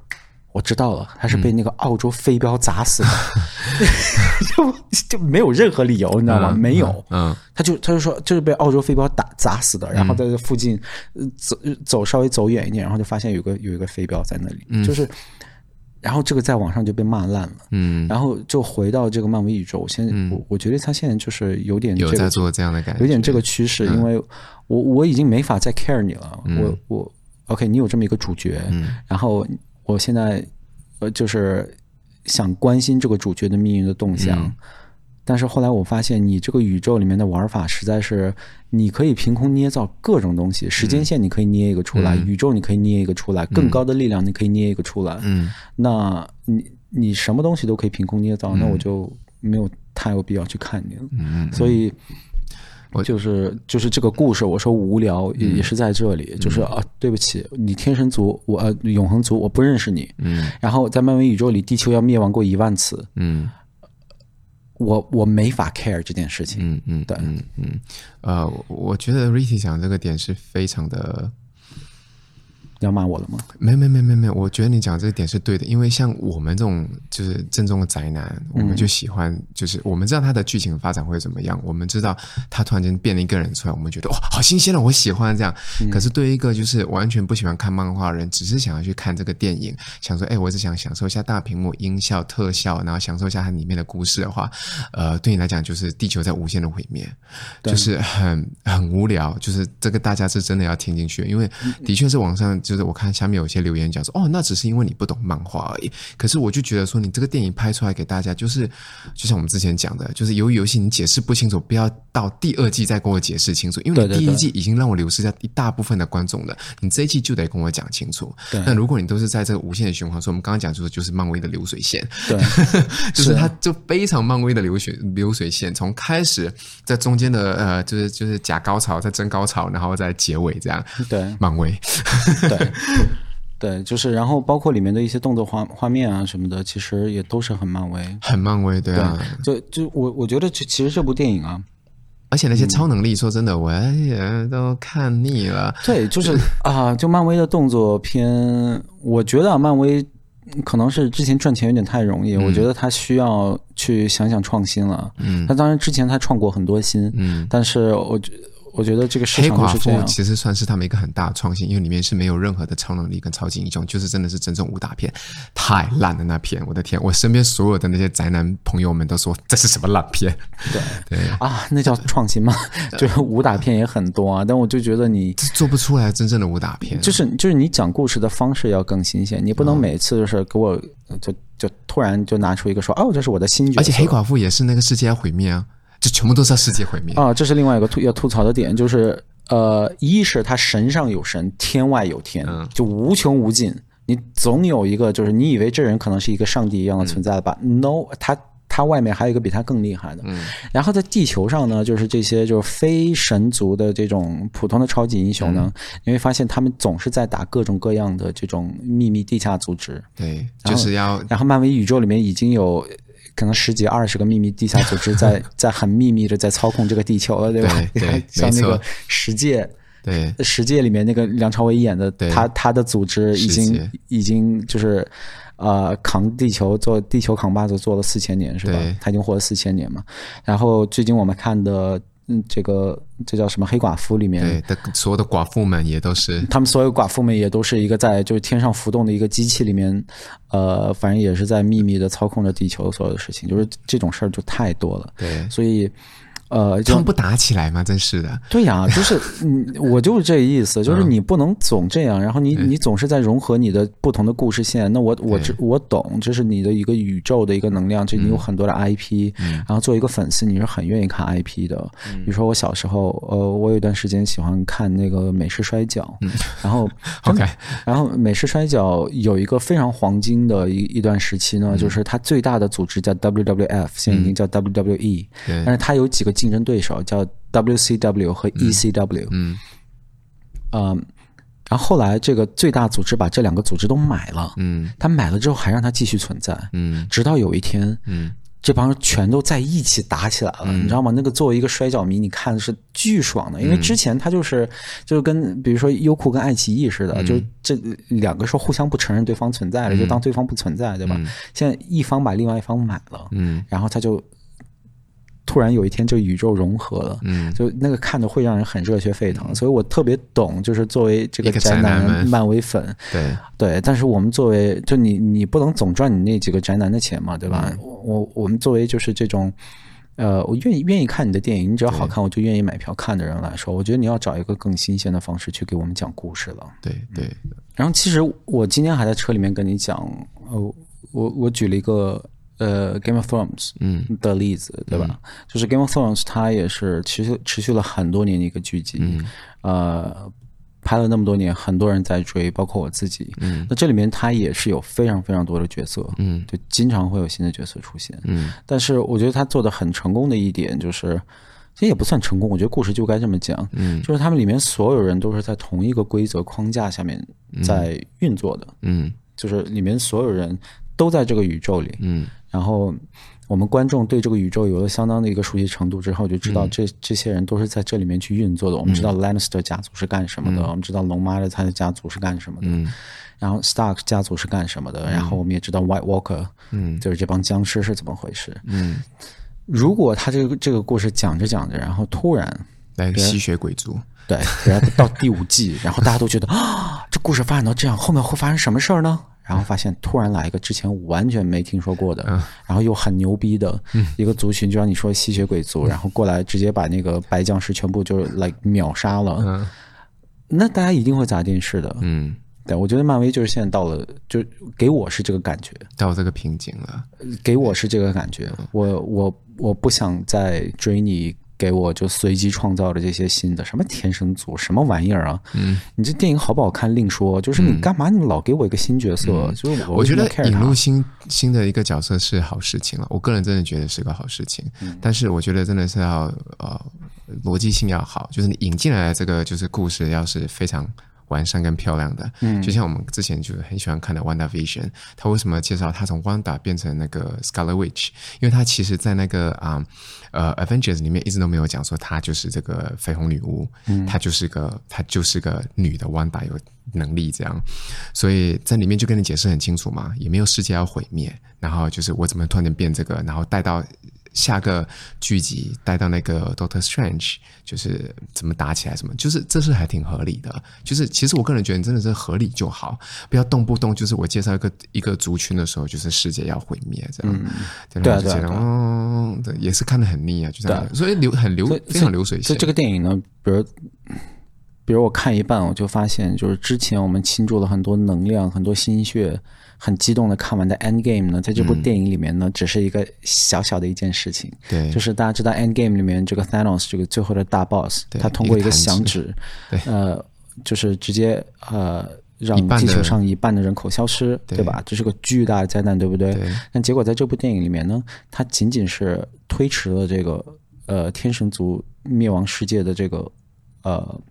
我知道了，他是被那个澳洲飞镖砸死的，就就没有任何理由，你知道吗？没有，嗯，他就他就说就是被澳洲飞镖打砸死的，然后在这附近走走稍微走远一点，然后就发现有个有一个飞镖在那里，就是，然后这个在网上就被骂烂了，嗯，然后就回到这个漫威宇宙，现在我我觉得他现在就是有点有在做这样的感觉，有点这个趋势，因为。我我已经没法再 care 你了，嗯、我我 OK，你有这么一个主角，嗯、然后我现在呃就是想关心这个主角的命运的动向，嗯、但是后来我发现你这个宇宙里面的玩法实在是，你可以凭空捏造各种东西，时间线你可以捏一个出来，嗯、宇宙你可以捏一个出来，更高的力量你可以捏一个出来，嗯，那你你什么东西都可以凭空捏造，嗯、那我就没有太有必要去看你了，嗯，所以。我就是就是这个故事，我说无聊也也是在这里，就是啊，对不起，你天神族，我呃永恒族，我不认识你。嗯。然后在漫威宇宙里，地球要灭亡过一万次。嗯。我我没法 care 这件事情。嗯嗯，对，嗯嗯，呃，我觉得 Ricky 讲这个点是非常的。要骂我了吗？没没没没没，我觉得你讲这个点是对的，因为像我们这种就是正宗的宅男，我们就喜欢，就是我们知道他的剧情发展会怎么样，我们知道他突然间变了一个人出来，我们觉得哇，好新鲜了，我喜欢这样。可是对于一个就是完全不喜欢看漫画的人，只是想要去看这个电影，想说，哎，我只想享受一下大屏幕音效特效，然后享受一下它里面的故事的话，呃，对你来讲就是地球在无限的毁灭，就是很很无聊，就是这个大家是真的要听进去，因为的确是网上。就是我看下面有些留言讲说，哦，那只是因为你不懂漫画而已。可是我就觉得说，你这个电影拍出来给大家，就是就像我们之前讲的，就是由于游戏你解释不清楚，不要到第二季再跟我解释清楚，因为你第一季已经让我流失掉一大部分的观众了。你这一季就得跟我讲清楚。对那如果你都是在这个无限的循环，说我们刚刚讲说的就是漫威的流水线，对，就是它就非常漫威的流水流水线，从开始在中间的呃，就是就是假高潮，在真高潮，然后再结尾这样。对，漫威。对。对，就是，然后包括里面的一些动作画画面啊什么的，其实也都是很漫威，很漫威，对啊。对，就就我我觉得，其实这部电影啊，而且那些超能力，说真的，我也都看腻了。对，就是 啊，就漫威的动作片，我觉得啊，漫威可能是之前赚钱有点太容易，嗯、我觉得他需要去想想创新了。嗯，他当然之前他创过很多新，嗯，但是我觉。我觉得这个市场是这样，黑寡妇其实算是他们一个很大的创新，因为里面是没有任何的超能力跟超级英雄，就是真的是真正武打片，太烂的那片，我的天！我身边所有的那些宅男朋友们都说这是什么烂片？对对啊，那叫创新吗？就是武打片也很多啊，但我就觉得你做不出来真正的武打片，就是就是你讲故事的方式要更新鲜，你不能每次就是给我就就突然就拿出一个说哦，这是我的新角色，而且黑寡妇也是那个世界要毁灭啊。这全部都是要世界毁灭啊！这是另外一个吐要吐槽的点，就是呃，一是他神上有神，天外有天，嗯、就无穷无尽。你总有一个，就是你以为这人可能是一个上帝一样的存在吧、嗯、？No，他他外面还有一个比他更厉害的。嗯、然后在地球上呢，就是这些就是非神族的这种普通的超级英雄呢，嗯、你会发现他们总是在打各种各样的这种秘密地下组织。对，就是要然。然后漫威宇宙里面已经有。可能十几二十个秘密地下组织在 在很秘密的在操控这个地球了，对吧？对，对像那个十诫，对十诫里面那个梁朝伟演的，他他的组织已经已经就是呃扛地球做地球扛把子做了四千年是吧？对他已经活了四千年嘛。然后最近我们看的。嗯，这个这叫什么？黑寡妇里面，对的，所有的寡妇们也都是，他们所有寡妇们也都是一个在就是天上浮动的一个机器里面，呃，反正也是在秘密的操控着地球所有的事情，就是这种事儿就太多了。对，所以。呃，他们不打起来吗？真是的。对呀，就是嗯，我就是这个意思，就是你不能总这样，然后你你总是在融合你的不同的故事线。那我我我懂，这是你的一个宇宙的一个能量，就你有很多的 IP，然后作为一个粉丝，你是很愿意看 IP 的。比如说我小时候，呃，我有一段时间喜欢看那个 美式摔跤，然后 OK，然后美式摔跤有一个非常黄金的一一段时期呢，就是它最大的组织叫 WWF，现在已经叫 WWE，但是它有几个。竞争对手叫 WCW 和 ECW，嗯，嗯，嗯，然后后来这个最大组织把这两个组织都买了，嗯，他买了之后还让它继续存在，嗯，直到有一天，嗯，这帮人全都在一起打起来了，嗯，你知道吗？那个作为一个摔角迷，你看的是巨爽的，因为之前他就是就是跟比如说优酷跟爱奇艺似的，嗯，就这两个是互相不承认对方存在的，就当对方不存在，对吧？嗯，现在一方把另外一方买了，嗯，然后他就。突然有一天，就宇宙融合了，嗯，就那个看的会让人很热血沸腾，嗯、所以我特别懂，就是作为这个宅男漫威粉，对。对，但是我们作为就你你不能总赚你那几个宅男的钱嘛，对吧？嗯、我我们作为就是这种，呃，我愿意愿意看你的电影，你只要好看，我就愿意买票看的人来说，我觉得你要找一个更新鲜的方式去给我们讲故事了，对对。然后其实我今天还在车里面跟你讲，呃，我我举了一个。呃，《Game of Thrones》嗯。的例子，嗯、对吧？嗯、就是《Game of Thrones》，它也是持续持续了很多年的一个剧集，嗯、呃，拍了那么多年，很多人在追，包括我自己。嗯，那这里面它也是有非常非常多的角色，嗯，就经常会有新的角色出现。嗯，但是我觉得他做的很成功的一点就是，其实也不算成功，我觉得故事就该这么讲，嗯，就是他们里面所有人都是在同一个规则框架下面在运作的，嗯，就是里面所有人都在这个宇宙里，嗯。然后我们观众对这个宇宙有了相当的一个熟悉程度之后，就知道这这些人都是在这里面去运作的。我们知道 Lannister 家族是干什么的，我们知道龙妈的他的家族是干什么的，然后 Stark 家族是干什么的，然后我们也知道 White Walker，嗯，就是这帮僵尸是怎么回事。嗯，如果他这个这个故事讲着讲着，然后突然来个吸血鬼族，对，然后到第五季，然后大家都觉得啊，这故事发展到这样，后面会发生什么事儿呢？然后发现突然来一个之前完全没听说过的，嗯、然后又很牛逼的一个族群，就像你说吸血鬼族，嗯、然后过来直接把那个白僵尸全部就是来秒杀了。嗯、那大家一定会砸电视的。嗯，对，我觉得漫威就是现在到了，就给我是这个感觉，到这个瓶颈了。给我是这个感觉，嗯、我我我不想再追你。给我就随机创造的这些新的什么天生组什么玩意儿啊？嗯，你这电影好不好看另说，就是你干嘛你老给我一个新角色？嗯、就是我，我觉得引入新新的一个角色是好事情了，我个人真的觉得是个好事情。嗯、但是我觉得真的是要呃逻辑性要好，就是你引进来的这个就是故事要是非常完善跟漂亮的。嗯，就像我们之前就很喜欢看的《WandaVision》，他为什么介绍他从 Wanda 变成那个 Scarlet Witch？因为他其实，在那个啊呃 Avengers 里面一直都没有讲说他就是这个绯红女巫，嗯，她就是个她就是个女的 Wanda 有能力这样，所以在里面就跟你解释很清楚嘛，也没有世界要毁灭，然后就是我怎么突然间变这个，然后带到。下个剧集带到那个 Doctor Strange，就是怎么打起来，什么就是这是还挺合理的。就是其实我个人觉得，真的是合理就好，不要动不动就是我介绍一个一个族群的时候，就是世界要毁灭这样。嗯、对对对，也是看得很腻啊，就这样。所以流很流，非常流水线。就这个电影呢，比如比如我看一半，我就发现，就是之前我们倾注了很多能量，很多心血。很激动的看完的 End Game 呢，在这部电影里面呢，嗯、只是一个小小的一件事情。对，就是大家知道 End Game 里面这个 Thanos 这个最后的大 Boss，他通过一个响指，呃，就是直接呃让地球上一半的人口消失，对，对吧？这是个巨大的灾难，对不对？对。但结果在这部电影里面呢，它仅仅是推迟了这个呃天神族灭亡世界的这个呃。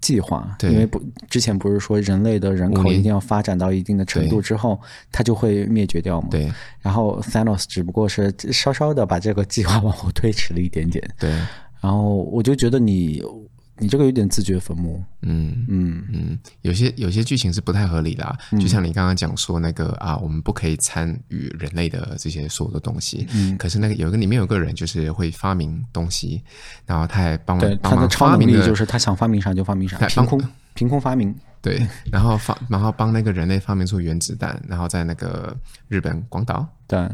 计划，因为不之前不是说人类的人口一定要发展到一定的程度之后，它就会灭绝掉嘛？对。然后 Thanos 只不过是稍稍的把这个计划往后推迟了一点点。对。然后我就觉得你。你这个有点自掘坟墓，嗯嗯。嗯，有些有些剧情是不太合理的，啊，就像你刚刚讲说那个啊，我们不可以参与人类的这些所有的东西，嗯，可是那个有一个里面有个人就是会发明东西，然后他还帮忙，他的超能力就是他想发明啥就发明啥，凭空凭空发明，对，然后发然后帮那个人类发明出原子弹，然后在那个日本广岛对。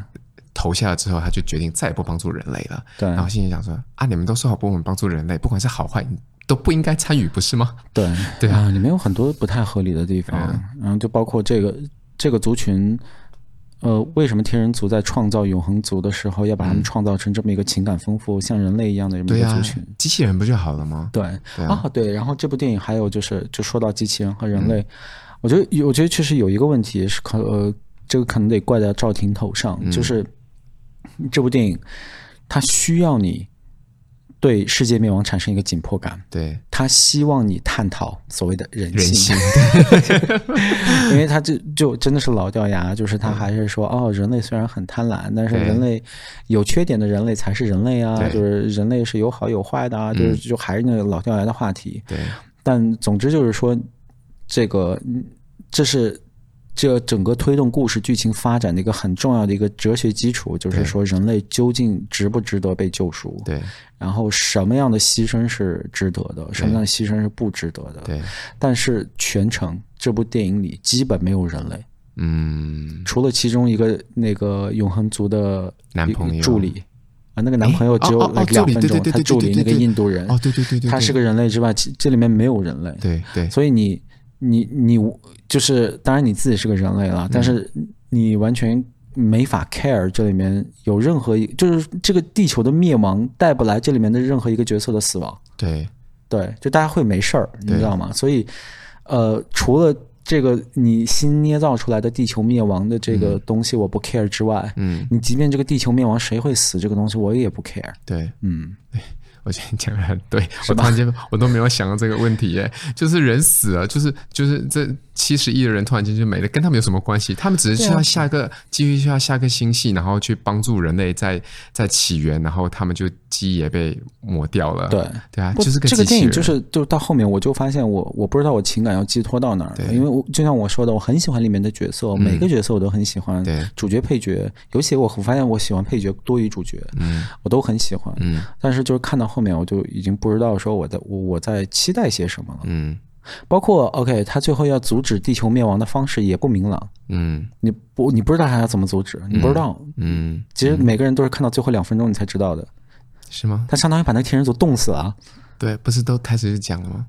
投下了之后，他就决定再也不帮助人类了，对，然后心里想说啊，你们都说好不我们帮助人类，不管是好坏。都不应该参与，不是吗？对对啊，里面有很多不太合理的地方，嗯、然后就包括这个这个族群，呃，为什么天人族在创造永恒族的时候要把他们创造成这么一个情感丰富、嗯、像人类一样的这么一个族群？机器人不就好了吗？对，对啊，啊，对。然后这部电影还有就是，就说到机器人和人类，嗯、我觉得，我觉得确实有一个问题是可，呃，这个可能得怪在赵婷头上，嗯、就是这部电影它需要你。对世界灭亡产生一个紧迫感，对，他希望你探讨所谓的人性，人性。因为他就就真的是老掉牙，就是他还是说、嗯、哦，人类虽然很贪婪，但是人类有缺点的人类才是人类啊，就是人类是有好有坏的啊，就是就还是那个老掉牙的话题。对，但总之就是说，这个这是。这整个推动故事剧情发展的一个很重要的一个哲学基础，就是说人类究竟值不值得被救赎？对。然后什么样的牺牲是值得的？什么样的牺牲是不值得的？对。但是全程这部电影里基本没有人类，嗯，除了其中一个那个永恒族的男朋友助理啊，那个男朋友只有两分钟，他助理那个印度人，哦，对对对对，他是个人类之外，这里面没有人类。对对。所以你。你你就是，当然你自己是个人类了，但是你完全没法 care 这里面有任何一，就是这个地球的灭亡带不来这里面的任何一个角色的死亡。对对，就大家会没事儿，你知道吗？所以，呃，除了这个你新捏造出来的地球灭亡的这个东西我不 care 之外，嗯，你即便这个地球灭亡谁会死这个东西我也不 care。对，嗯。我觉得你讲的很对，我突然间我都没有想到这个问题耶，就是人死了，就是就是这。七十亿的人突然间就没了，跟他们有什么关系？他们只是需要下个继续需要下个星系，然后去帮助人类再再起源，然后他们就记忆也被抹掉了。对对啊，就是个这个电影就是就到后面我就发现我我不知道我情感要寄托到哪儿，因为我就像我说的，我很喜欢里面的角色，每个角色我都很喜欢，对主角配角，尤其我我发现我喜欢配角多于主角，嗯，我都很喜欢，嗯，但是就是看到后面我就已经不知道说我在我我在期待些什么了，嗯。包括 OK，他最后要阻止地球灭亡的方式也不明朗。嗯，你不你不知道他要怎么阻止，你不知道。嗯，其实每个人都是看到最后两分钟你才知道的，是吗？他相当于把那个天人族冻死了。对，不是都开始就讲了吗？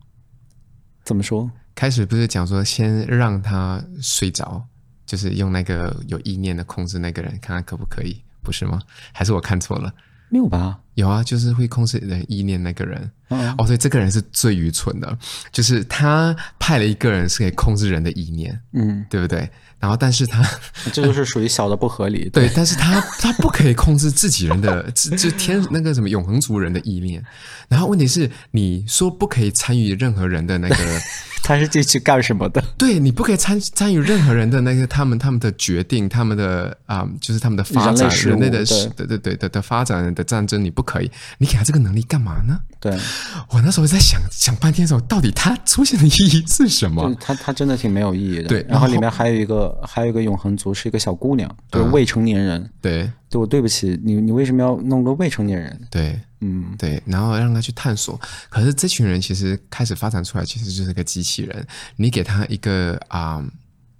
怎么说？开始不是讲说先让他睡着，就是用那个有意念的控制那个人，看看可不可以？不是吗？还是我看错了？没有吧？有啊，就是会控制人意念那个人。嗯、哦，所以这个人是最愚蠢的，就是他派了一个人是可以控制人的意念，嗯，对不对？然后，但是他 这就是属于小的不合理。对，但是他他不可以控制自己人的，就天那个什么永恒族人的意念。然后问题是，你说不可以参与任何人的那个。他是进去干什么的？对，你不可以参参与任何人的那个他们他们的决定，他们的啊、嗯，就是他们的发展，人类的对对对的的发展的战争，你不可以。你给他这个能力干嘛呢？对，我那时候在想想半天的时候，到底他出现的意义是什么？他他真的挺没有意义的。对，然后里面还有一个还有一个永恒族，是一个小姑娘，就是未成年人。嗯、对。对，我对不起你，你为什么要弄个未成年人？对，嗯，对，然后让他去探索。可是这群人其实开始发展出来，其实就是个机器人。你给他一个啊、呃、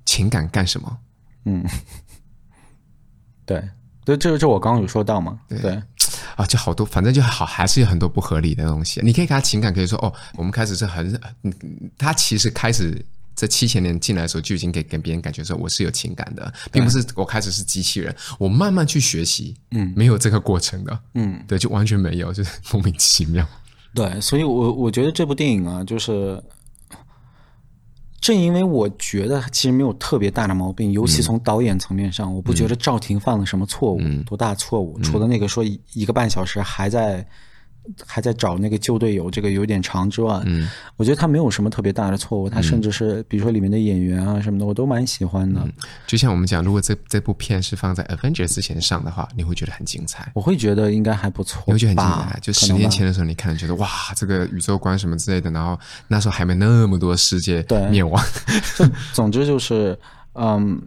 情感干什么？嗯，对，对，这个就我刚刚有说到嘛。对，对啊，就好多，反正就好，还是有很多不合理的东西。你可以给他情感，可以说哦，我们开始是很，他其实开始。这七千年进来的时候，就已经给给别人感觉说我是有情感的，并不是我开始是机器人，我慢慢去学习，嗯，没有这个过程的，嗯，对，就完全没有，就是莫名其妙。对，所以我我觉得这部电影啊，就是正因为我觉得其实没有特别大的毛病，尤其从导演层面上，嗯、我不觉得赵婷犯了什么错误，嗯、多大错误，除了那个说一个半小时还在。还在找那个旧队友，这个有点长之外，嗯，我觉得他没有什么特别大的错误。他甚至是，比如说里面的演员啊什么的，我都蛮喜欢的。就像我们讲，如果这这部片是放在 Avengers 之前上的话，你会觉得很精彩。我会觉得应该还不错，你会觉得很精彩。就十年前的时候，你看觉得哇，这个宇宙观什么之类的，然后那时候还没那么多世界灭亡。对总之就是，嗯。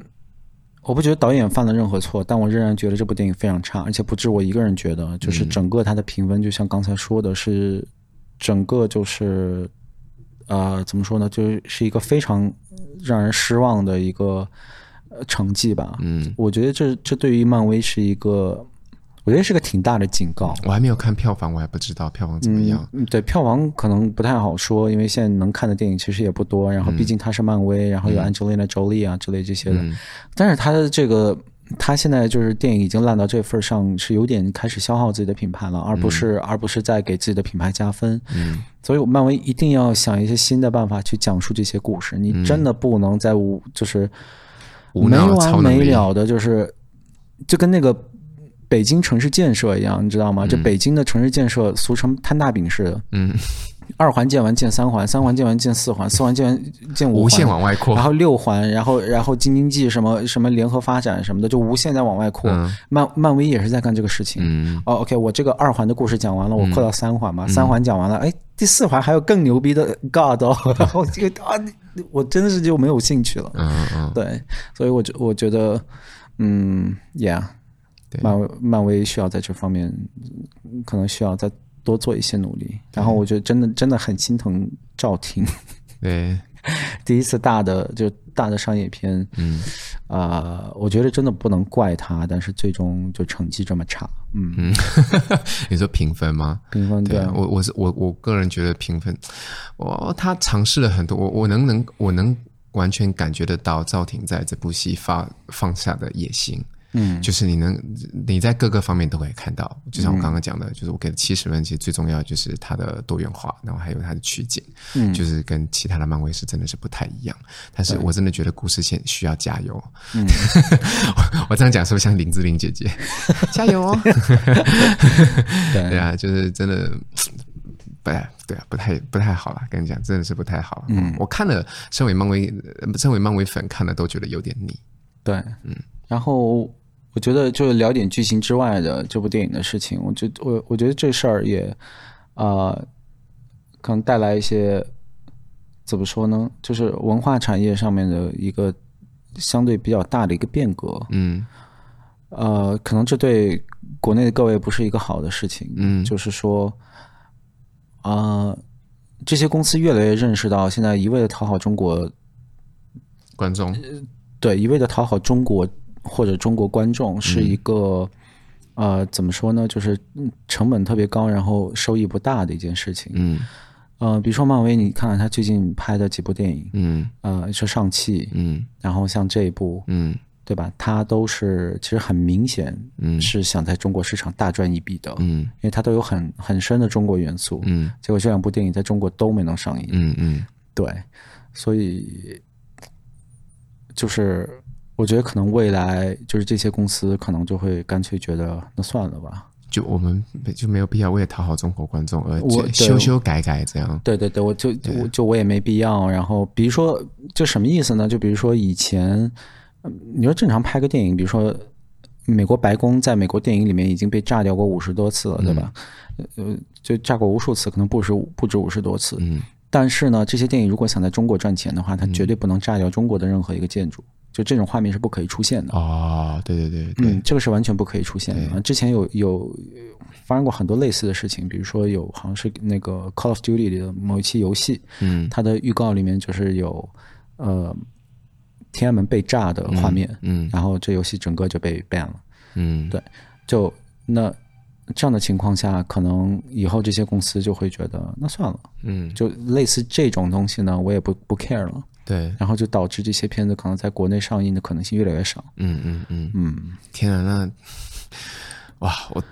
我不觉得导演犯了任何错，但我仍然觉得这部电影非常差，而且不止我一个人觉得，就是整个它的评分，就像刚才说的是，是整个就是，呃，怎么说呢，就是一个非常让人失望的一个成绩吧。嗯，我觉得这这对于漫威是一个。我觉得是个挺大的警告。我还没有看票房，我还不知道票房怎么样。嗯，对，票房可能不太好说，因为现在能看的电影其实也不多。然后，毕竟它是漫威，嗯、然后有 Angelina Jolie 啊之类这些的。嗯、但是它的这个，它现在就是电影已经烂到这份上，是有点开始消耗自己的品牌了，而不是、嗯、而不是在给自己的品牌加分。嗯，所以漫威一定要想一些新的办法去讲述这些故事。你真的不能再无就是没完没了的，就是就跟那个。北京城市建设一样，你知道吗？这北京的城市建设俗称摊大饼似的。嗯，二环建完建三环，三环建完建四环，四环建完建五环，无限往外扩。然后六环，然后然后京津冀什么什么联合发展什么的，就无限在往外扩。嗯、漫漫威也是在干这个事情。嗯，哦，OK，我这个二环的故事讲完了，我扩到三环嘛。嗯、三环讲完了，哎，第四环还有更牛逼的 God，哦，然后这个啊，我真的是就没有兴趣了。嗯嗯，对，所以我觉我觉得，嗯，Yeah。漫威漫威需要在这方面，可能需要再多做一些努力。然后我觉得真的真的很心疼赵婷，对，第一次大的就大的商业片，嗯，啊、呃，我觉得真的不能怪他，但是最终就成绩这么差，嗯，嗯 你说评分吗？评分对，对我我是我我个人觉得评分，我他尝试了很多，我我能能我能完全感觉得到赵婷在这部戏发放下的野心。嗯，就是你能你在各个方面都可以看到，就像我刚刚讲的，嗯、就是我给的七十分，其实最重要的就是它的多元化，然后还有它的取景，嗯，就是跟其他的漫威是真的是不太一样。但是我真的觉得故事线需要加油。嗯，我，我这样讲是不是像林志玲姐姐？加油哦！对啊，就是真的 不太对啊，不太不太好了。跟你讲，真的是不太好。嗯，我看了，身为漫威，身为漫威粉，看了都觉得有点腻。对，嗯，然后。我觉得就聊点剧情之外的这部电影的事情，我觉我我觉得这事儿也，啊、呃，可能带来一些怎么说呢？就是文化产业上面的一个相对比较大的一个变革。嗯，呃，可能这对国内的各位不是一个好的事情。嗯，就是说，啊、呃，这些公司越来越认识到，现在一味的讨好中国观众，对，一味的讨好中国。或者中国观众是一个，嗯、呃，怎么说呢？就是成本特别高，然后收益不大的一件事情。嗯，呃，比如说漫威，你看看他最近拍的几部电影，嗯，呃，说上汽，嗯，然后像这一部，嗯，对吧？它都是其实很明显，嗯，是想在中国市场大赚一笔的，嗯，因为它都有很很深的中国元素，嗯，结果这两部电影在中国都没能上映，嗯嗯，对，所以就是我觉得可能未来就是这些公司可能就会干脆觉得那算了吧。就我们就没有必要为了讨好中国观众而修修改改这样。对对对，我就我就我也没必要。然后比如说，就什么意思呢？就比如说以前，你说正常拍个电影，比如说美国白宫在美国电影里面已经被炸掉过五十多次了，对吧？呃，就炸过无数次，可能不止不止五十多次。嗯。但是呢，这些电影如果想在中国赚钱的话，它绝对不能炸掉中国的任何一个建筑。就这种画面是不可以出现的。哦，对对对，对，嗯，这个是完全不可以出现的。之前有有发生过很多类似的事情，比如说有好像是那个《Call of Duty》里的某一期游戏，嗯，它的预告里面就是有呃天安门被炸的画面，嗯，嗯，然后这游戏整个就被 ban 了，嗯，对，就那这样的情况下，可能以后这些公司就会觉得那算了，嗯，就类似这种东西呢，我也不不 care 了。对，然后就导致这些片子可能在国内上映的可能性越来越少。嗯嗯嗯嗯，天啊，那 哇，我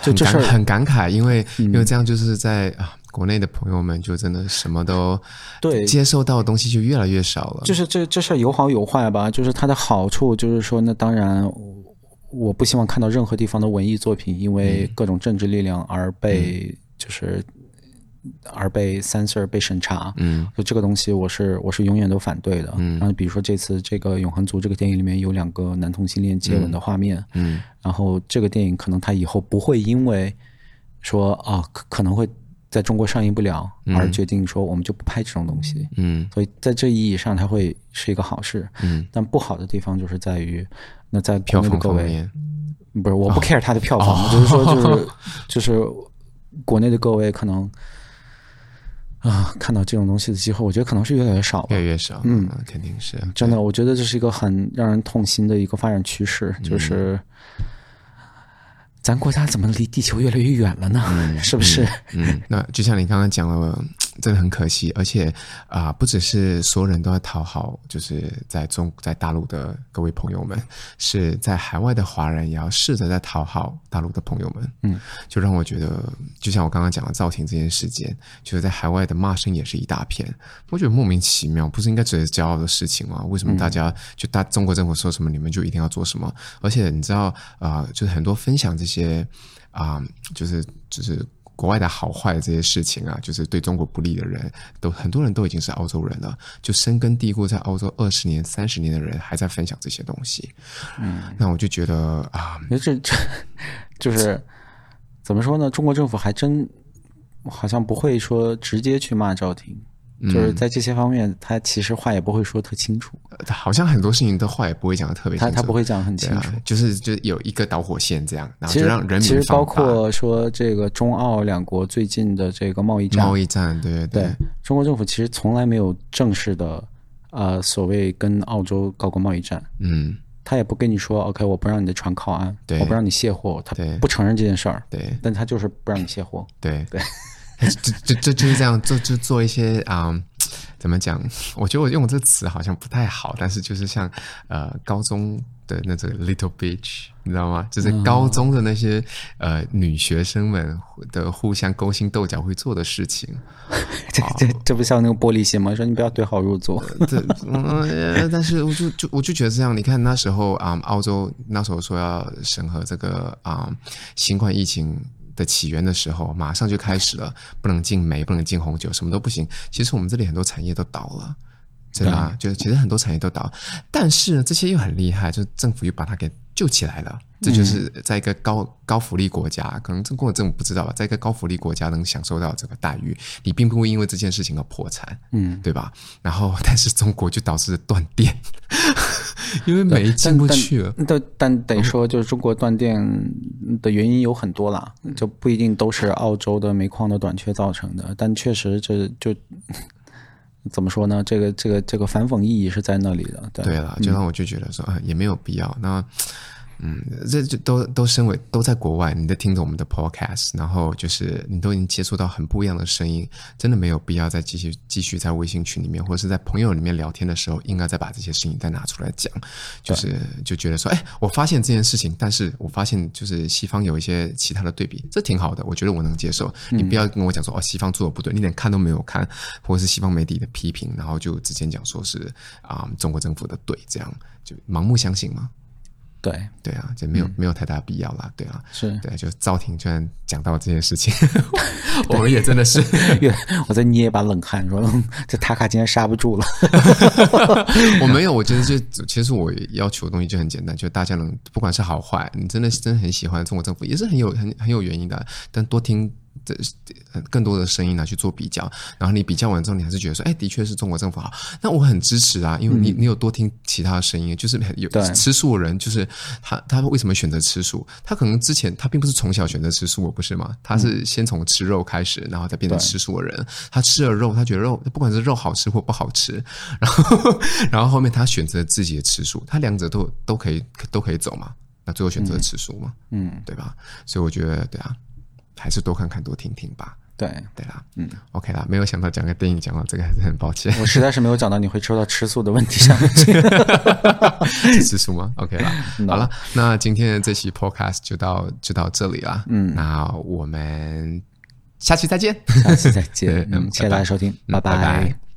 就这事很感慨，因为、嗯、因为这样就是在啊国内的朋友们就真的什么都对接受到的东西就越来越少了。就是这这事儿有好有坏吧？就是它的好处就是说，那当然我不希望看到任何地方的文艺作品因为各种政治力量而被就是。而被 censor 被审查，嗯，就这个东西，我是我是永远都反对的。嗯，然后比如说这次这个《永恒族》这个电影里面有两个男同性恋接吻的画面，嗯，嗯，然后这个电影可能它以后不会因为说啊可可能会在中国上映不了而决定说我们就不拍这种东西，嗯，所以在这意义上它会是一个好事，嗯，但不好的地方就是在于那在票房各位，不是我不 care 它的票房，哦，就是说就是 就是国内的各位可能。啊，看到这种东西的机会，我觉得可能是越来越少，越来越少。嗯，肯定是真的。我觉得这是一个很让人痛心的一个发展趋势，就是。咱国家怎么离地球越来越远了呢？嗯、是不是？嗯，那就像你刚刚讲了，真的很可惜。而且啊、呃，不只是所有人都要讨好，就是在中在大陆的各位朋友们，是在海外的华人也要试着在讨好大陆的朋友们。嗯，就让我觉得，就像我刚刚讲的造型这件事件，就是在海外的骂声也是一大片。我觉得莫名其妙，不是应该值得骄傲的事情吗？为什么大家就大中国政府说什么，你们就一定要做什么？而且你知道啊、呃，就是很多分享这些。啊、嗯，就是就是国外的好坏的这些事情啊，就是对中国不利的人都很多人都已经是澳洲人了，就深根蒂固在澳洲二十年、三十年的人还在分享这些东西。嗯，那我就觉得啊，这这就是怎么说呢？中国政府还真好像不会说直接去骂赵婷。就是在这些方面，他其实话也不会说特清楚。他好像很多事情的话也不会讲的特别清楚。他他不会讲得很清楚，就是就有一个导火线这样，然后就让人民其实包括说这个中澳两国最近的这个贸易战，贸易战，对对对，中国政府其实从来没有正式的呃所谓跟澳洲搞过贸易战。嗯，他也不跟你说 OK，我不让你的船靠岸，对，我不让你卸货，他不承认这件事儿。对，但他就是不让你卸货。对对。就就就就是这样做，就做一些啊、嗯，怎么讲？我觉得我用这个词好像不太好，但是就是像呃高中的那种 little bitch，你知道吗？就是高中的那些、嗯、呃女学生们的互相勾心斗角会做的事情。这这这不像那个玻璃心吗？说你不要对号入座。对，嗯，但是我就就我就觉得这样。你看那时候啊、嗯，澳洲那时候说要审核这个啊、嗯、新冠疫情。的起源的时候，马上就开始了，不能进煤，不能进红酒，什么都不行。其实我们这里很多产业都倒了，真的啊，就其实很多产业都倒，但是这些又很厉害，就是政府又把它给救起来了。这就是在一个高高福利国家，可能中国政府不知道吧，在一个高福利国家能享受到这个待遇，你并不会因为这件事情而破产，嗯，对吧？然后，但是中国就导致断电。因为煤进不去，但但，但得说，就是中国断电的原因有很多啦，就不一定都是澳洲的煤矿的短缺造成的。但确实，这就怎么说呢？这个这个这个反讽意义是在那里的。对，对了，就让我就觉得说啊，也没有必要。那嗯，这就都都身为都在国外，你在听着我们的 podcast，然后就是你都已经接触到很不一样的声音，真的没有必要再继续继续在微信群里面或者是在朋友里面聊天的时候，应该再把这些事情再拿出来讲，就是就觉得说，哎，我发现这件事情，但是我发现就是西方有一些其他的对比，这挺好的，我觉得我能接受。你不要跟我讲说，哦，西方做的不对，你连看都没有看，或者是西方媒体的批评，然后就直接讲说是啊、嗯，中国政府的对，这样就盲目相信吗？对对啊，就没有、嗯、没有太大必要啦。对啊，是对，就赵婷居然讲到这件事情，我们也真的是，我在捏一把冷汗，说这塔卡今天刹不住了。我没有，我觉得就其实我要求的东西就很简单，就大家能不管是好坏，你真的是真的很喜欢中国政府，也是很有很很有原因的，但多听。这更多的声音拿去做比较，然后你比较完之后，你还是觉得说，哎，的确是中国政府好，那我很支持啊，因为你你有多听其他的声音，就是有吃素的人，就是他他为什么选择吃素？他可能之前他并不是从小选择吃素，不是吗？他是先从吃肉开始，然后再变成吃素的人。他吃了肉，他觉得肉不管是肉好吃或不好吃，然后然后后面他选择自己的吃素，他两者都都可以都可以走嘛，那最后选择吃素嘛，嗯，对吧？所以我觉得对啊。还是多看看多听听吧。对对啦，嗯，OK 啦。没有想到讲个电影讲到这个还是很抱歉。我实在是没有想到你会抽到吃素的问题上面去。吃素吗？OK 啦。No. 好了，那今天的这期 Podcast 就到就到这里啦。嗯，那我们下期再见。下期再见。嗯，谢谢大家收听，拜拜。拜拜。